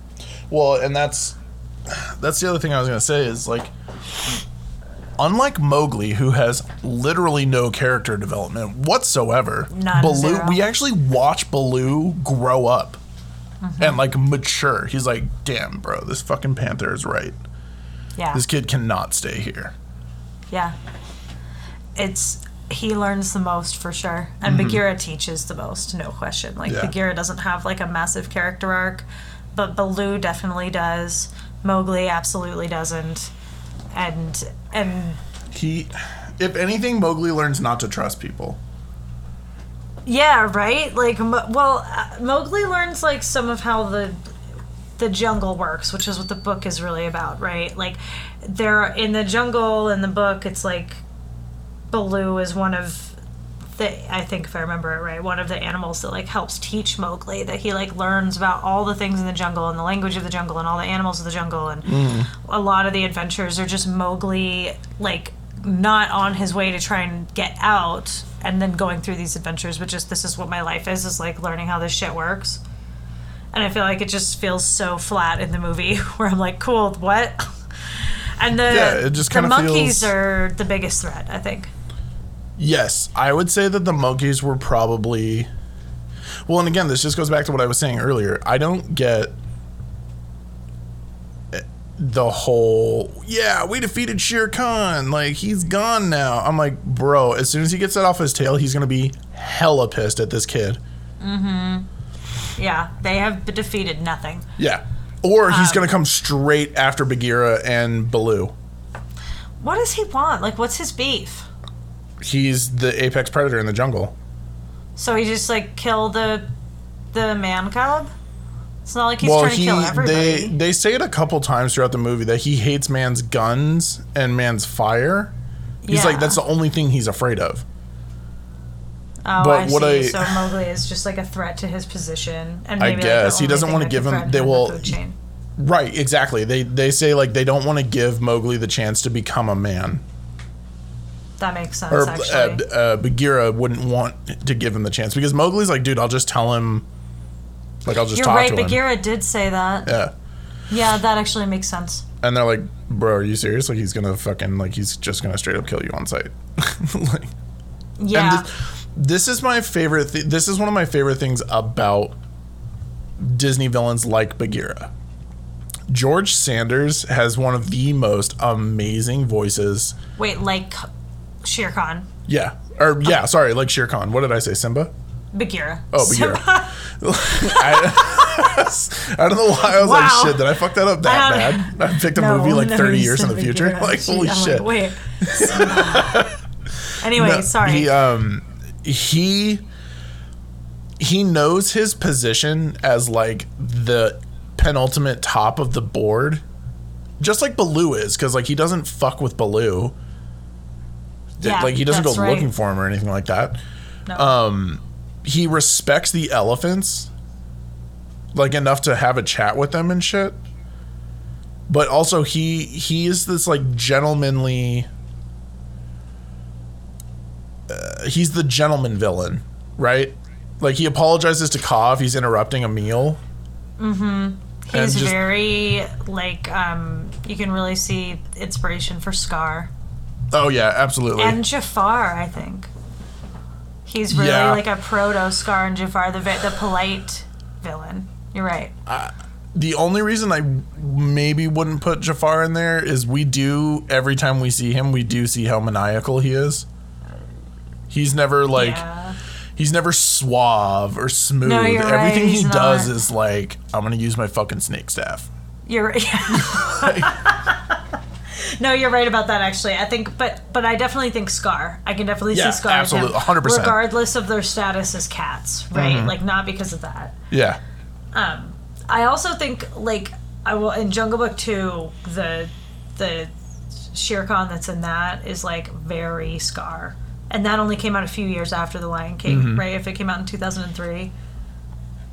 Well, and that's that's the other thing I was gonna say is like unlike Mowgli, who has literally no character development whatsoever, None, Baloo zero. we actually watch Baloo grow up Mm-hmm. and like mature. He's like, damn, bro, this fucking panther is right. Yeah. This kid cannot stay here. Yeah. It's he learns the most for sure. And Bagheera teaches the most, no question. Like Mm-hmm. Yeah. Bagheera doesn't have like a massive character arc, but Baloo definitely does. Mowgli absolutely doesn't. And and He if anything, Mowgli learns not to trust people. yeah, right? Like well, uh, Mowgli learns like some of how the the jungle works, which is what the book is really about, right? Like there in the jungle in the book, it's like Baloo is one of the I think if I remember it right, one of the animals that like helps teach Mowgli that he like learns about all the things in the jungle and the language of the jungle and all the animals of the jungle and mm. a lot of the adventures are just Mowgli like not on his way to try and get out and then going through these adventures, but just this is what my life is, is like learning how this shit works. And I feel like it just feels so flat in the movie where I'm like, cool, what? And the Yeah, it just the monkeys feels- are the biggest threat, I think. Yes, I would say that the monkeys were probably. Well, and again, this just goes back to what I was saying earlier. I don't get eh, the whole yeah we defeated Shere Khan like he's gone now. I'm like bro, as soon as he gets that off his tail, he's gonna be hella pissed at this kid. Mm-hmm yeah, they have defeated nothing. Yeah, or he's Um, gonna come straight after Bagheera and Baloo. What does he want? Like, what's his beef? He's the apex predator in the jungle. So he just like kill the the man cub? It's not like he's well, trying to kill everybody. they they say it a couple times throughout the movie that he hates man's guns and man's fire. He's Yeah. like that's the only thing he's afraid of. oh, but I what see. I- so Mowgli is just like a threat to his position, and I maybe like, guess. He doesn't wanna give him- they the will- food. Right, exactly. They they say like they don't want to give Mowgli the chance to become a man. That makes sense. Or actually, uh, uh, Bagheera wouldn't want to give him the chance because Mowgli's like, dude, I'll just tell him. Like I'll just you're talk right. to him. Bagheera did say that. Yeah. Yeah, that actually makes sense. And they're like, bro, are you serious? Like he's gonna fucking like he's just gonna straight up kill you on sight. like Yeah, And this, this is my favorite. Th- this is one of my favorite things about Disney villains like Bagheera. George Sanders has one of the most amazing voices. Wait, like Shere Khan, Yeah. Or yeah, sorry, like Shere Khan. What did I say? Simba? Bagheera. Oh, Bagheera. I, I don't know why I was Wow. like, shit, did I fuck that up that I bad? I picked a No, movie like 30 years in the future. Bagheera. Like, holy I'm shit. wait. anyway, No, sorry. He um he he knows his position as like the penultimate top of the board. Just like Baloo is, because like he doesn't fuck with Baloo. Yeah, like he doesn't go right. looking for him or anything like that. no. Um he respects the elephants like enough to have a chat with them and shit. But also he he is this like gentlemanly uh, he's the gentleman villain, right? Like he apologizes to Kaa if he's interrupting a meal. Mm-hmm. He's just- very like um you can really see inspiration for Scar Oh yeah, absolutely. and Jafar, I think. He's really Yeah. like a proto Scar and Jafar, the vi- the polite villain. You're right. the only reason I maybe wouldn't put Jafar in there is we do every time we see him, we do see how maniacal he is. He's never like yeah. he's never suave or smooth. No, you're right, Everything he he's does not. is like I'm gonna use my fucking snake staff. You're No, you're right about that actually. I think but but I definitely think Scar. I can definitely Yeah, see Scar absolutely, 100%. regardless of their status as cats, right? Mm-hmm. Like not because of that. Yeah, Um, I also think like I will in Jungle Book 2 the the Shere Khan that's in that is like very Scar. And that only came out a few years after The Lion King, right? If it came out in 2003.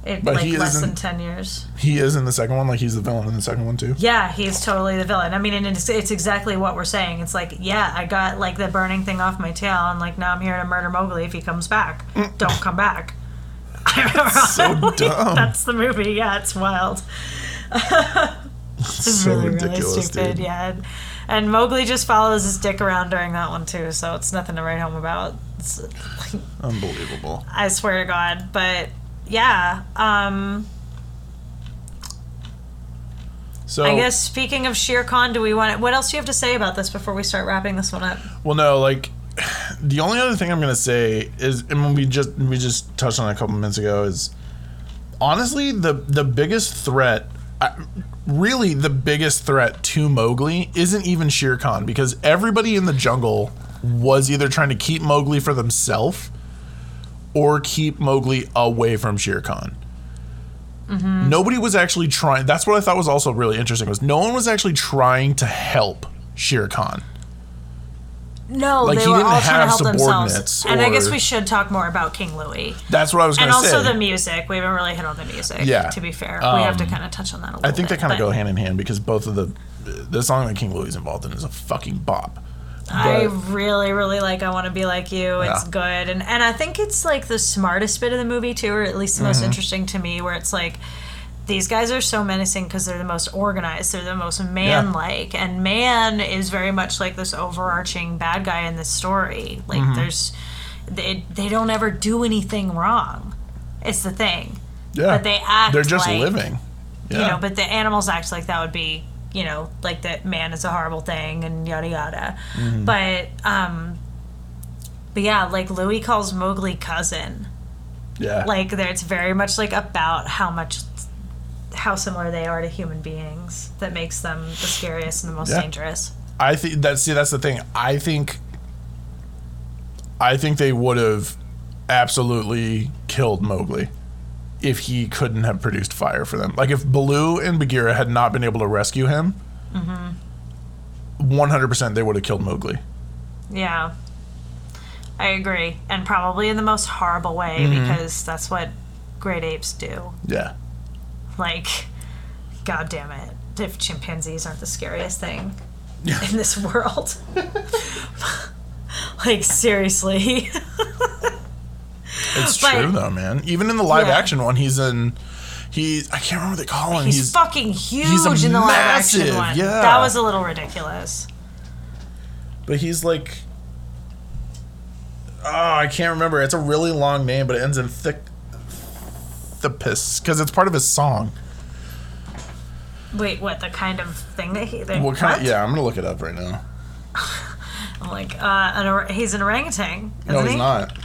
It. But like he less than 10 years. he is in the second one. Like he's the villain in the second one too. Yeah, he's totally the villain. I mean, and it's, it's exactly what we're saying. It's like, yeah, I got like the burning thing off my tail, and like now I'm here to murder Mowgli if he comes back. Mm. Don't come back. I remember so dumb. That's the movie. Yeah, it's wild. It's so really, ridiculous, really stupid. dude. Yeah, and, and Mowgli just follows his dick around during that one too, so it's nothing to write home about. It's, Unbelievable. I swear to God. But yeah, um, So I guess speaking of Shere Khan, do we want? What else do you have to say about this before we start wrapping this one up? Well, no, like the only other thing I'm gonna say is, and we just we just touched on it a couple minutes ago, is honestly the the biggest threat, I- really the biggest threat to Mowgli isn't even Shere Khan because everybody in the jungle was either trying to keep Mowgli for themselves or keep Mowgli away from Shere Khan. Nobody was actually trying. That's what I thought was also really interesting was no one was actually trying to help Shere Khan. No, Like, they he were didn't all trying to have help themselves. subordinates And I guess we should talk more about King Louie. That's what I was going to say. And also the music. We haven't really hit on the music. Yeah. To be fair, we have to Um, kind of touch on that a little I think they kind of go hand in hand because both of the the song that King Louie is involved in is a fucking bop. I really, really like "I Want to Be Like You." It's Yeah. good, and and I think it's like the smartest bit of the movie too, or at least the Mm-hmm. most interesting to me. Where it's like these guys are so menacing because they're the most organized, they're the most man-like, and man is very much like this overarching bad guy in this story. Like Mm-hmm. there's they they don't ever do anything wrong. It's the thing. yeah, but they act They're just like- living. Yeah. you know but the animals act like that would be you know like that man is a horrible thing and yada yada Mm-hmm. but um but yeah like louie calls mowgli cousin yeah. like there it's very much like about how much how similar they are to human beings that makes them the scariest and the most Yeah. dangerous I think that's see that's the thing. I think I think they would have absolutely killed Mowgli if he couldn't have produced fire for them. Like if Baloo and Bagheera had not been able to rescue him, Mm-hmm. one hundred percent they would have killed Mowgli. yeah i agree and probably in the most horrible way Mm-hmm. because that's what great apes do Yeah. like god damn it if chimpanzees aren't the scariest thing in this world like seriously It's But- true though, man. Even in the live Yeah. action one, he's in. He I can't remember what they call him. he's, He's, fucking huge he's in the live action one yeah. that was a little ridiculous but he's like. Oh, I can't remember. It's a really long name, but it ends in thick. the piss because it's part of his song. Wait, what? The kind of thing that he? What kind? what? yeah, I'm gonna look it up right now. I'm like, uh, an, or- he's an orangutan. No, he's he? not.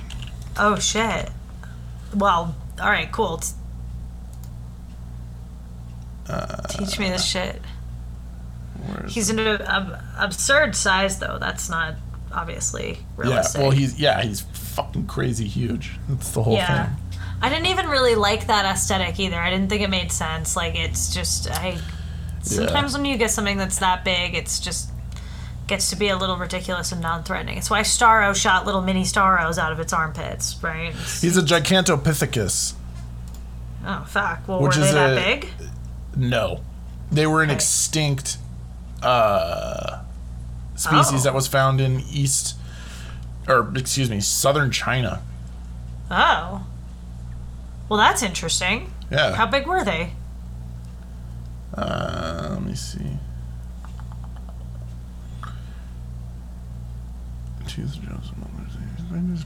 Oh shit. Well, all right, cool. T- uh, Teach me this shit. He's an ab- ab- absurd size, though. That's not obviously realistic. yeah, well, he's yeah, he's fucking crazy huge. That's the whole Yeah. thing. I didn't even really like that aesthetic either. I didn't think it made sense. Like it's just I. Sometimes when you get something that's that big, it's just gets to be a little ridiculous and non-threatening. It's why Starro shot little mini Starros out of its armpits, right? It's- He's a Gigantopithecus. oh fuck! Well, Which were they is that a- big? No, they were an Okay. extinct uh, species Oh. that was found in East, or excuse me, southern China. Oh. Well, that's interesting. Yeah. How big were they? Uh, let me see.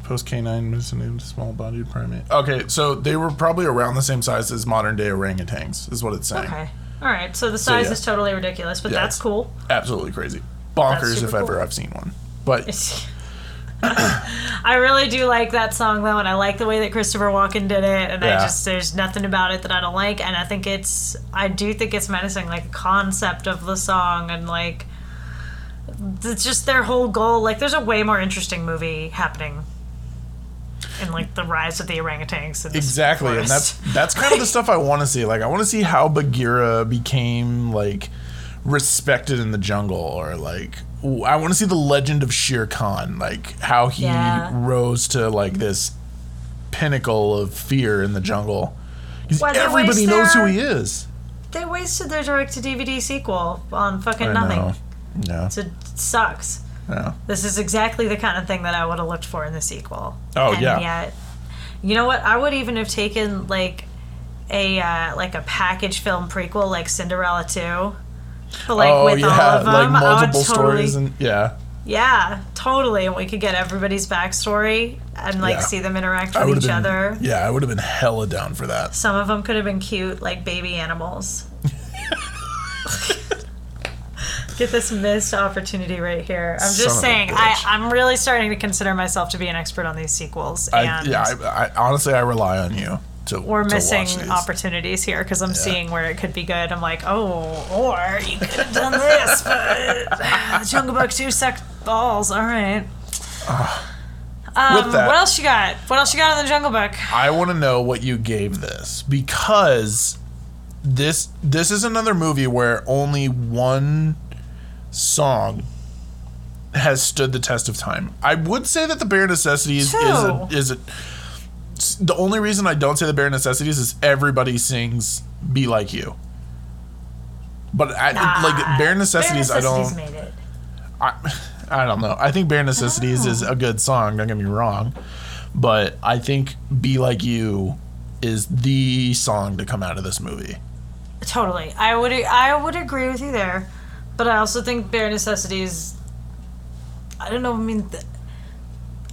Post canine, missing small bodied primate. Okay, so they were probably around the same size as modern day orangutans, is what it's saying. Okay. All right. So the size yeah. is totally ridiculous, but Yeah. that's cool. Absolutely crazy. Bonkers if ever cool. I've seen one. But I really do like that song though, and I like the way that Christopher Walken did it. And I just there's nothing about it that I don't like, and I think it's I do think it's menacing, like the concept of the song and like it's just their whole goal. Like there's a way more interesting movie happening in like the rise of the orangutans. Exactly, and that's that's kind of the stuff I want to see. Like, I want to see how Bagheera became like respected in the jungle, or like I want to see the legend of Shere Khan, like how he Yeah. rose to like this pinnacle of fear in the jungle. 'Cause Why, they everybody knows who he is. they wasted their direct to DVD sequel on fucking I nothing. know. Yeah, So it sucks. yeah. This is exactly the kind of thing that I would have looked for in the sequel. Oh, and yeah. Yet, you know what? I would even have taken like a uh, like a package film prequel like Cinderella 2. But like oh with yeah, all of them, like multiple totally, stories and yeah. yeah, totally, and we could get everybody's backstory and like Yeah. see them interact with each been, other. Yeah, I would have been hella down for that. Some of them could have been cute, like baby animals. Get this missed opportunity right here. I'm just a saying, I, I'm really starting to consider myself to be an expert on these sequels, I, and yeah, I, I honestly I rely on you to. we're to missing watch these. opportunities here because I'm seeing where it could be good. I'm like, oh, or you could have done this, but ah, Jungle Book 2 sucked balls. All right. Um, With that- what else you got? What else you got in the Jungle Book? I want to know what you gave this because this this is another movie where only one song has stood the test of time. I would say that the bare necessities is a, is a, the only reason I don't say the bare necessities is everybody sings "Be Like You." But I, ah, like bare necessities, Bare I don't. Made it. I, I don't know. I think Bare Necessities is oh. a good song. Don't get me wrong, but I think "Be Like You" is the song to come out of this movie. Totally. I would I would agree with you there. But I also think bare necessities I don't know, I mean th-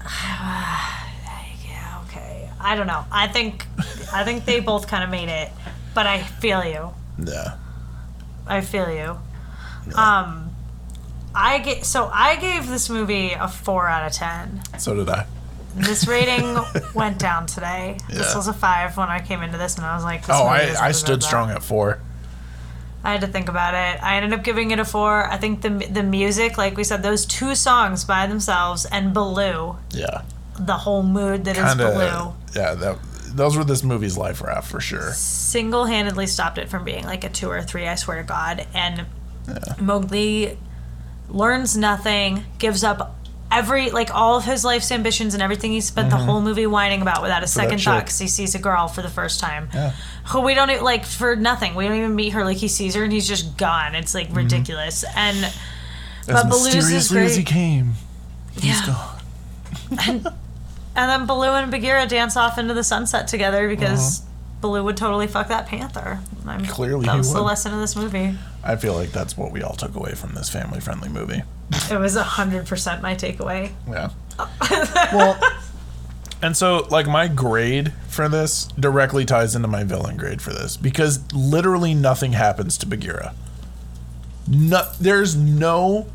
yeah, okay. I don't know. I think I think they both kind of made it, but I feel you. Yeah, I feel you. Um I get so I gave this movie a 4 out of 10. so did I. This rating went down today. This was a 5 when I came into this and I was like Oh, I, I stood strong at four. I had to think about it. I ended up giving it a four. I think the the music, like we said, those two songs by themselves and Baloo, Yeah, the whole mood that is kind Baloo. Yeah, that those were this movie's life raft for sure. single handedly stopped it from being like a two or three. I swear to God. And Mowgli learns nothing, gives up every like all of his life's ambitions and everything he spent the whole movie whining about without a second thought because he sees a girl for the first time. Yeah. Who we don't like for nothing. We don't even meet her. Like he sees her and he's just gone. It's like ridiculous. And As But Baloo's is mysteriously as he came, he's Yeah. gone. and then Baloo and Bagheera dance off into the sunset together because Baloo would totally fuck that panther. I'm, Uh-huh. Clearly that was the lesson of this movie. I feel like that's what we all took away from this family-friendly movie. It was hundred percent my takeaway. Yeah. well, And so, like, my grade for this directly ties into my villain grade for this because literally nothing happens to Bagheera. No, there's no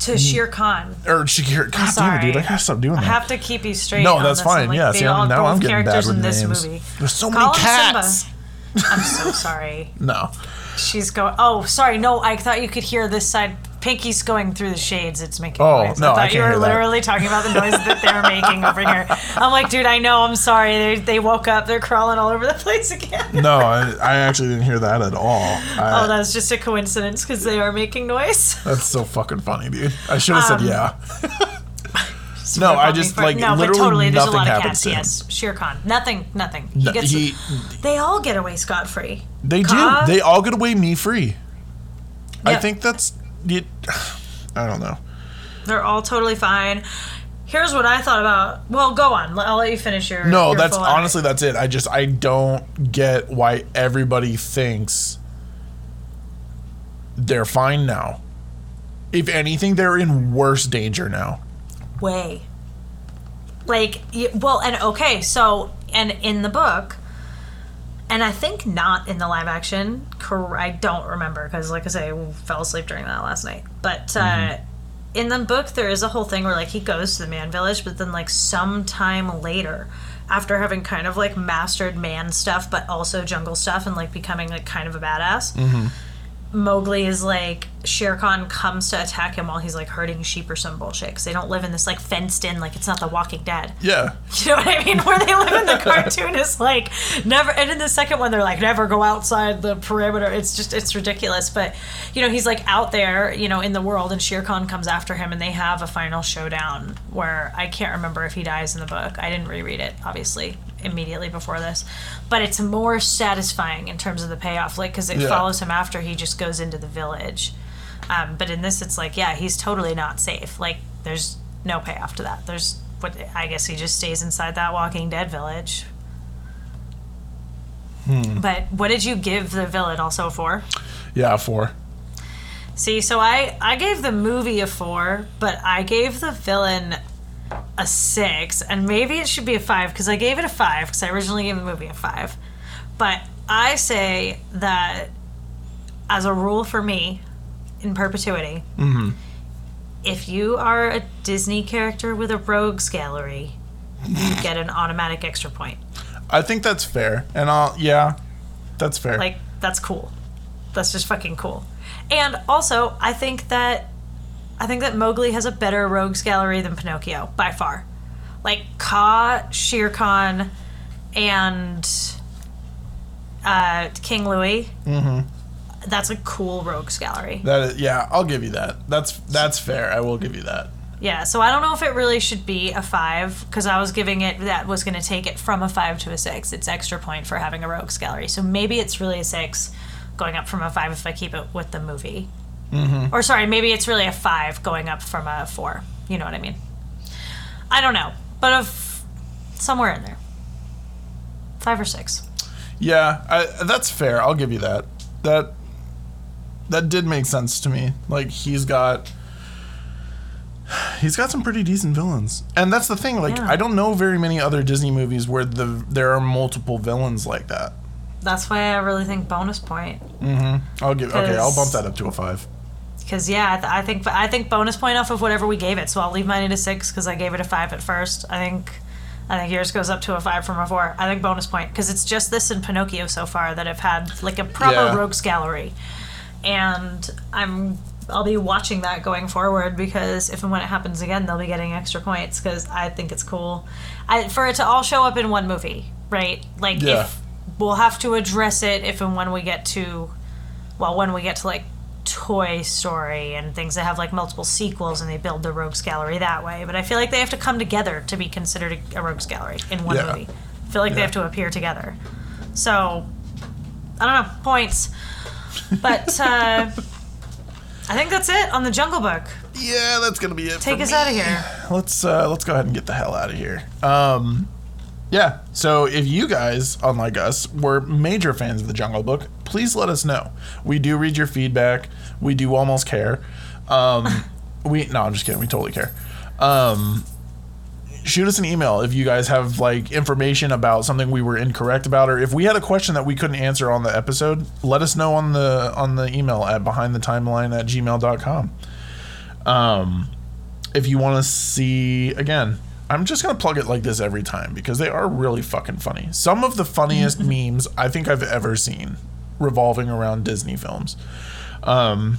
To Shere Khan. or Shakira. God damn it, dude! I gotta stop doing that. I have to keep you straight. No, on that's this fine. Like, Yeah, see, I'm- all now both I'm getting bad characters with in this names. movie. There's so Call many him cats. Simba. I'm so sorry. No, She's going. Oh, sorry. No, I thought you could hear this side. Pinky's going through the shades. It's making Oh, noise. no, I I thought can't you were literally talking about the noise that they're making over here. I'm like, dude, I know. I'm sorry. They, they woke up. They're crawling all over the place again. no, I, I actually didn't hear that at all. I, Oh, that's just a coincidence because they are making noise. That's so fucking funny, dude. I should have said Um, yeah. no, I just like no, literally but totally. There's a nothing lot of happens cats. Yes, Shere Khan. Nothing. Nothing. He No, gets. he- they all get away scot free. They Ka- do. They all get away me free. I think that's it. I don't know. They're all totally fine. Here's what I thought about. Well, go on. I'll let you finish your. No, your that's honestly that's it. I just I don't get why everybody thinks they're fine now. If anything, they're in worse danger now. way. Like, well, and okay, so, and in the book, and I think not in the live action, I don't remember, because, like I say, I fell asleep during that last night. But uh, in the book, there is a whole thing where, like, he goes to the man village, but then, like, sometime later, after having kind of, like, mastered man stuff, but also jungle stuff, and, like, becoming, like, kind of a badass. Mowgli is like Shere Khan comes to attack him while he's like herding sheep or some bullshit because they don't live in this like fenced in like it's not The Walking Dead. Yeah. You know what I mean? Where they live in the cartoon is like never, and in the second one they're like never go outside the perimeter. It's just it's ridiculous. But you know he's like out there, you know, in the world, and Shere Khan comes after him, and they have a final showdown where I can't remember if he dies in the book. I didn't reread it, obviously, immediately before this, but it's more satisfying in terms of the payoff, like because it Yeah. follows him after he just goes into the village. Um, but in this, it's like, yeah, he's totally not safe. Like, there's no payoff to that. There's what I guess he just stays inside that Walking Dead village. But what did you give the villain also for? Yeah, four. See, so I I gave the movie a four, but I gave the villain a six, and maybe it should be a five because I gave it a five because I originally gave the movie a five. But I say that as a rule for me, in perpetuity, mm-hmm. if you are a Disney character with a rogues gallery, you get an automatic extra point. I think that's fair. And I'll yeah, that's fair. Like that's cool. That's just fucking cool. And also, I think that I think that Mowgli has a better rogues gallery than Pinocchio by far. Like Kaa, Shere Khan, and uh, King Louie. Mm-hmm. That's a cool rogues gallery. that is, yeah, I'll give you that. That's that's fair. I will give you that. Yeah, so I don't know if it really should be a five because I was giving it that was going to take it from a five to a six. It's extra point for having a rogues gallery. So maybe it's really a six, going up from a five if I keep it with the movie. Mm-hmm. Or sorry, maybe it's really a five going up from a four. You know what I mean? I don't know, but of somewhere in there, five or six. Yeah, I, that's fair. I'll give you that. That that did make sense to me. Like he's got he's got some pretty decent villains. And that's the thing, like Yeah. I don't know very many other Disney movies where the there are multiple villains like that. That's why I really think bonus point. Mm-hmm. I'll give okay, I'll bump that up to a 5. Because yeah, I, th- I think I think bonus point off of whatever we gave it. So I'll leave mine at a six because I gave it a five at first. I think I think yours goes up to a five from a four. I think bonus point because it's just this and Pinocchio so far that have had like a proper Yeah. rogues gallery, and I'm I'll be watching that going forward because if and when it happens again, they'll be getting extra points because I think it's cool. I, for it to all show up in one movie, right? Like Yeah. if we'll have to address it if and when we get to well, when we get to like Toy Story and things that have like multiple sequels and they build the Rogues Gallery that way. But I feel like they have to come together to be considered a, a Rogues Gallery in one Yeah. movie. I feel like they have to appear together. So, I don't know, points. But uh, I think that's it on the Jungle Book. Yeah, that's to be it. Take us me. out of here. let's uh, let's go ahead and get the hell out of here. Um, yeah. So if you guys, unlike us, were major fans of the Jungle Book, please let us know. We do read your feedback. We do almost care. Um, we no, I'm just kidding. We totally care. Um, shoot us an email if you guys have like information about something we were incorrect about, or if we had a question that we couldn't answer on the episode. Let us know on the on the email at behindthetimeline at gmail.com. Um, if you want to see again. I'm just gonna plug it like this every time because they are really fucking funny. Some of the funniest memes I think I've ever seen revolving around Disney films. Um,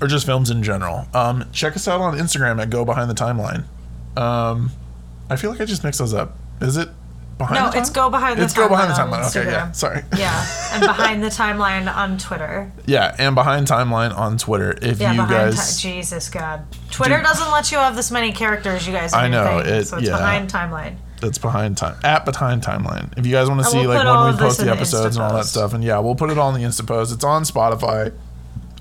or just films in general. Um, check us out on Instagram at Go Behind the Timeline. Um, I feel like I just mixed those up. Is it behind? No, the it's? Go Behind the timeline. It's Go Behind the Timeline. Okay, yeah. Sorry. Yeah, and behind the timeline on Twitter. Yeah, and behind timeline on Twitter. If Yeah, you behind guys, ti- Jesus God, Twitter Dude. doesn't let you have this many characters, you guys. I know, thing, it- so it's yeah. behind timeline. that's behind time at behind timeline. If you guys want to see like when we post the the episodes and all that stuff, and yeah, we'll put it all in the Insta post. It's on Spotify.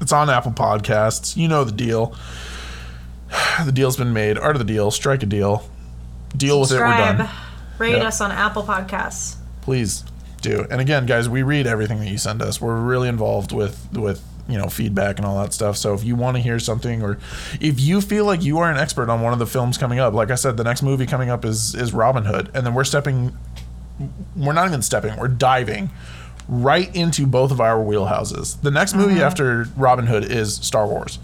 It's on Apple Podcasts. You know the deal. The deal's been made. Art of the deal. Strike a deal. Deal with it. We're done. Rate us on Apple Podcasts. please do. And again, guys, we read everything that you send us. We're really involved with with you know feedback and all that stuff. So if you want to hear something, or if you feel like you are an expert on one of the films coming up, like I said, the next movie coming up is is Robin Hood, and then we're stepping, we're not even stepping, we're diving right into both of our wheelhouses. The next movie mm-hmm. after Robin Hood is Star Wars,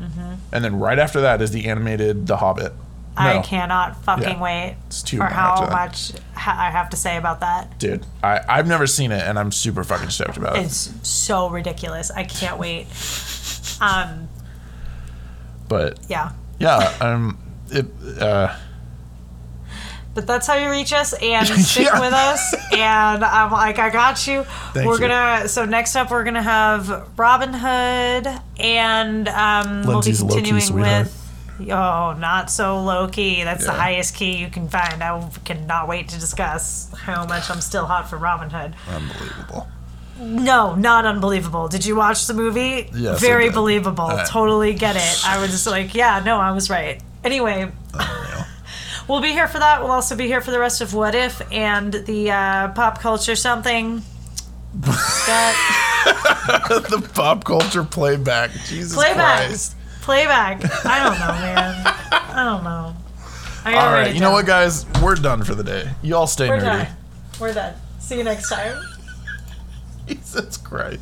mm-hmm. and then right after that is the animated The Hobbit. I No. cannot fucking Yeah. wait It's too for much how much ha- I have to say about that. Dude, I, I've never seen it, and I'm super fucking stoked about it. It's so ridiculous. I can't wait. Um, But yeah. yeah, um, it, uh, But that's how you reach us and stick Yeah. with us. And I'm like, I got you. Thank we're you. gonna. So next up, we're gonna have Robin Hood, and um, we'll be Lindsay's low-key continuing sweetheart. with. Oh, not so low key. That's the Yeah. highest key you can find. I cannot wait to discuss how much I'm still hot for Robin Hood. unbelievable. No, not unbelievable. Did you watch the movie? Yes, I Very did. believable. Uh, totally get it. I was just like, yeah, no, I was right. Anyway, Unreal. We'll be here for that. We'll also be here for the rest of What If and the uh, pop culture something. that the pop culture playback. Jesus playback, Christ. Playback. I don't know, man. I don't know. I All right, you know what, guys? We're done for the day. You all stay We're nerdy. done. We're done. See you next time. Jesus Christ.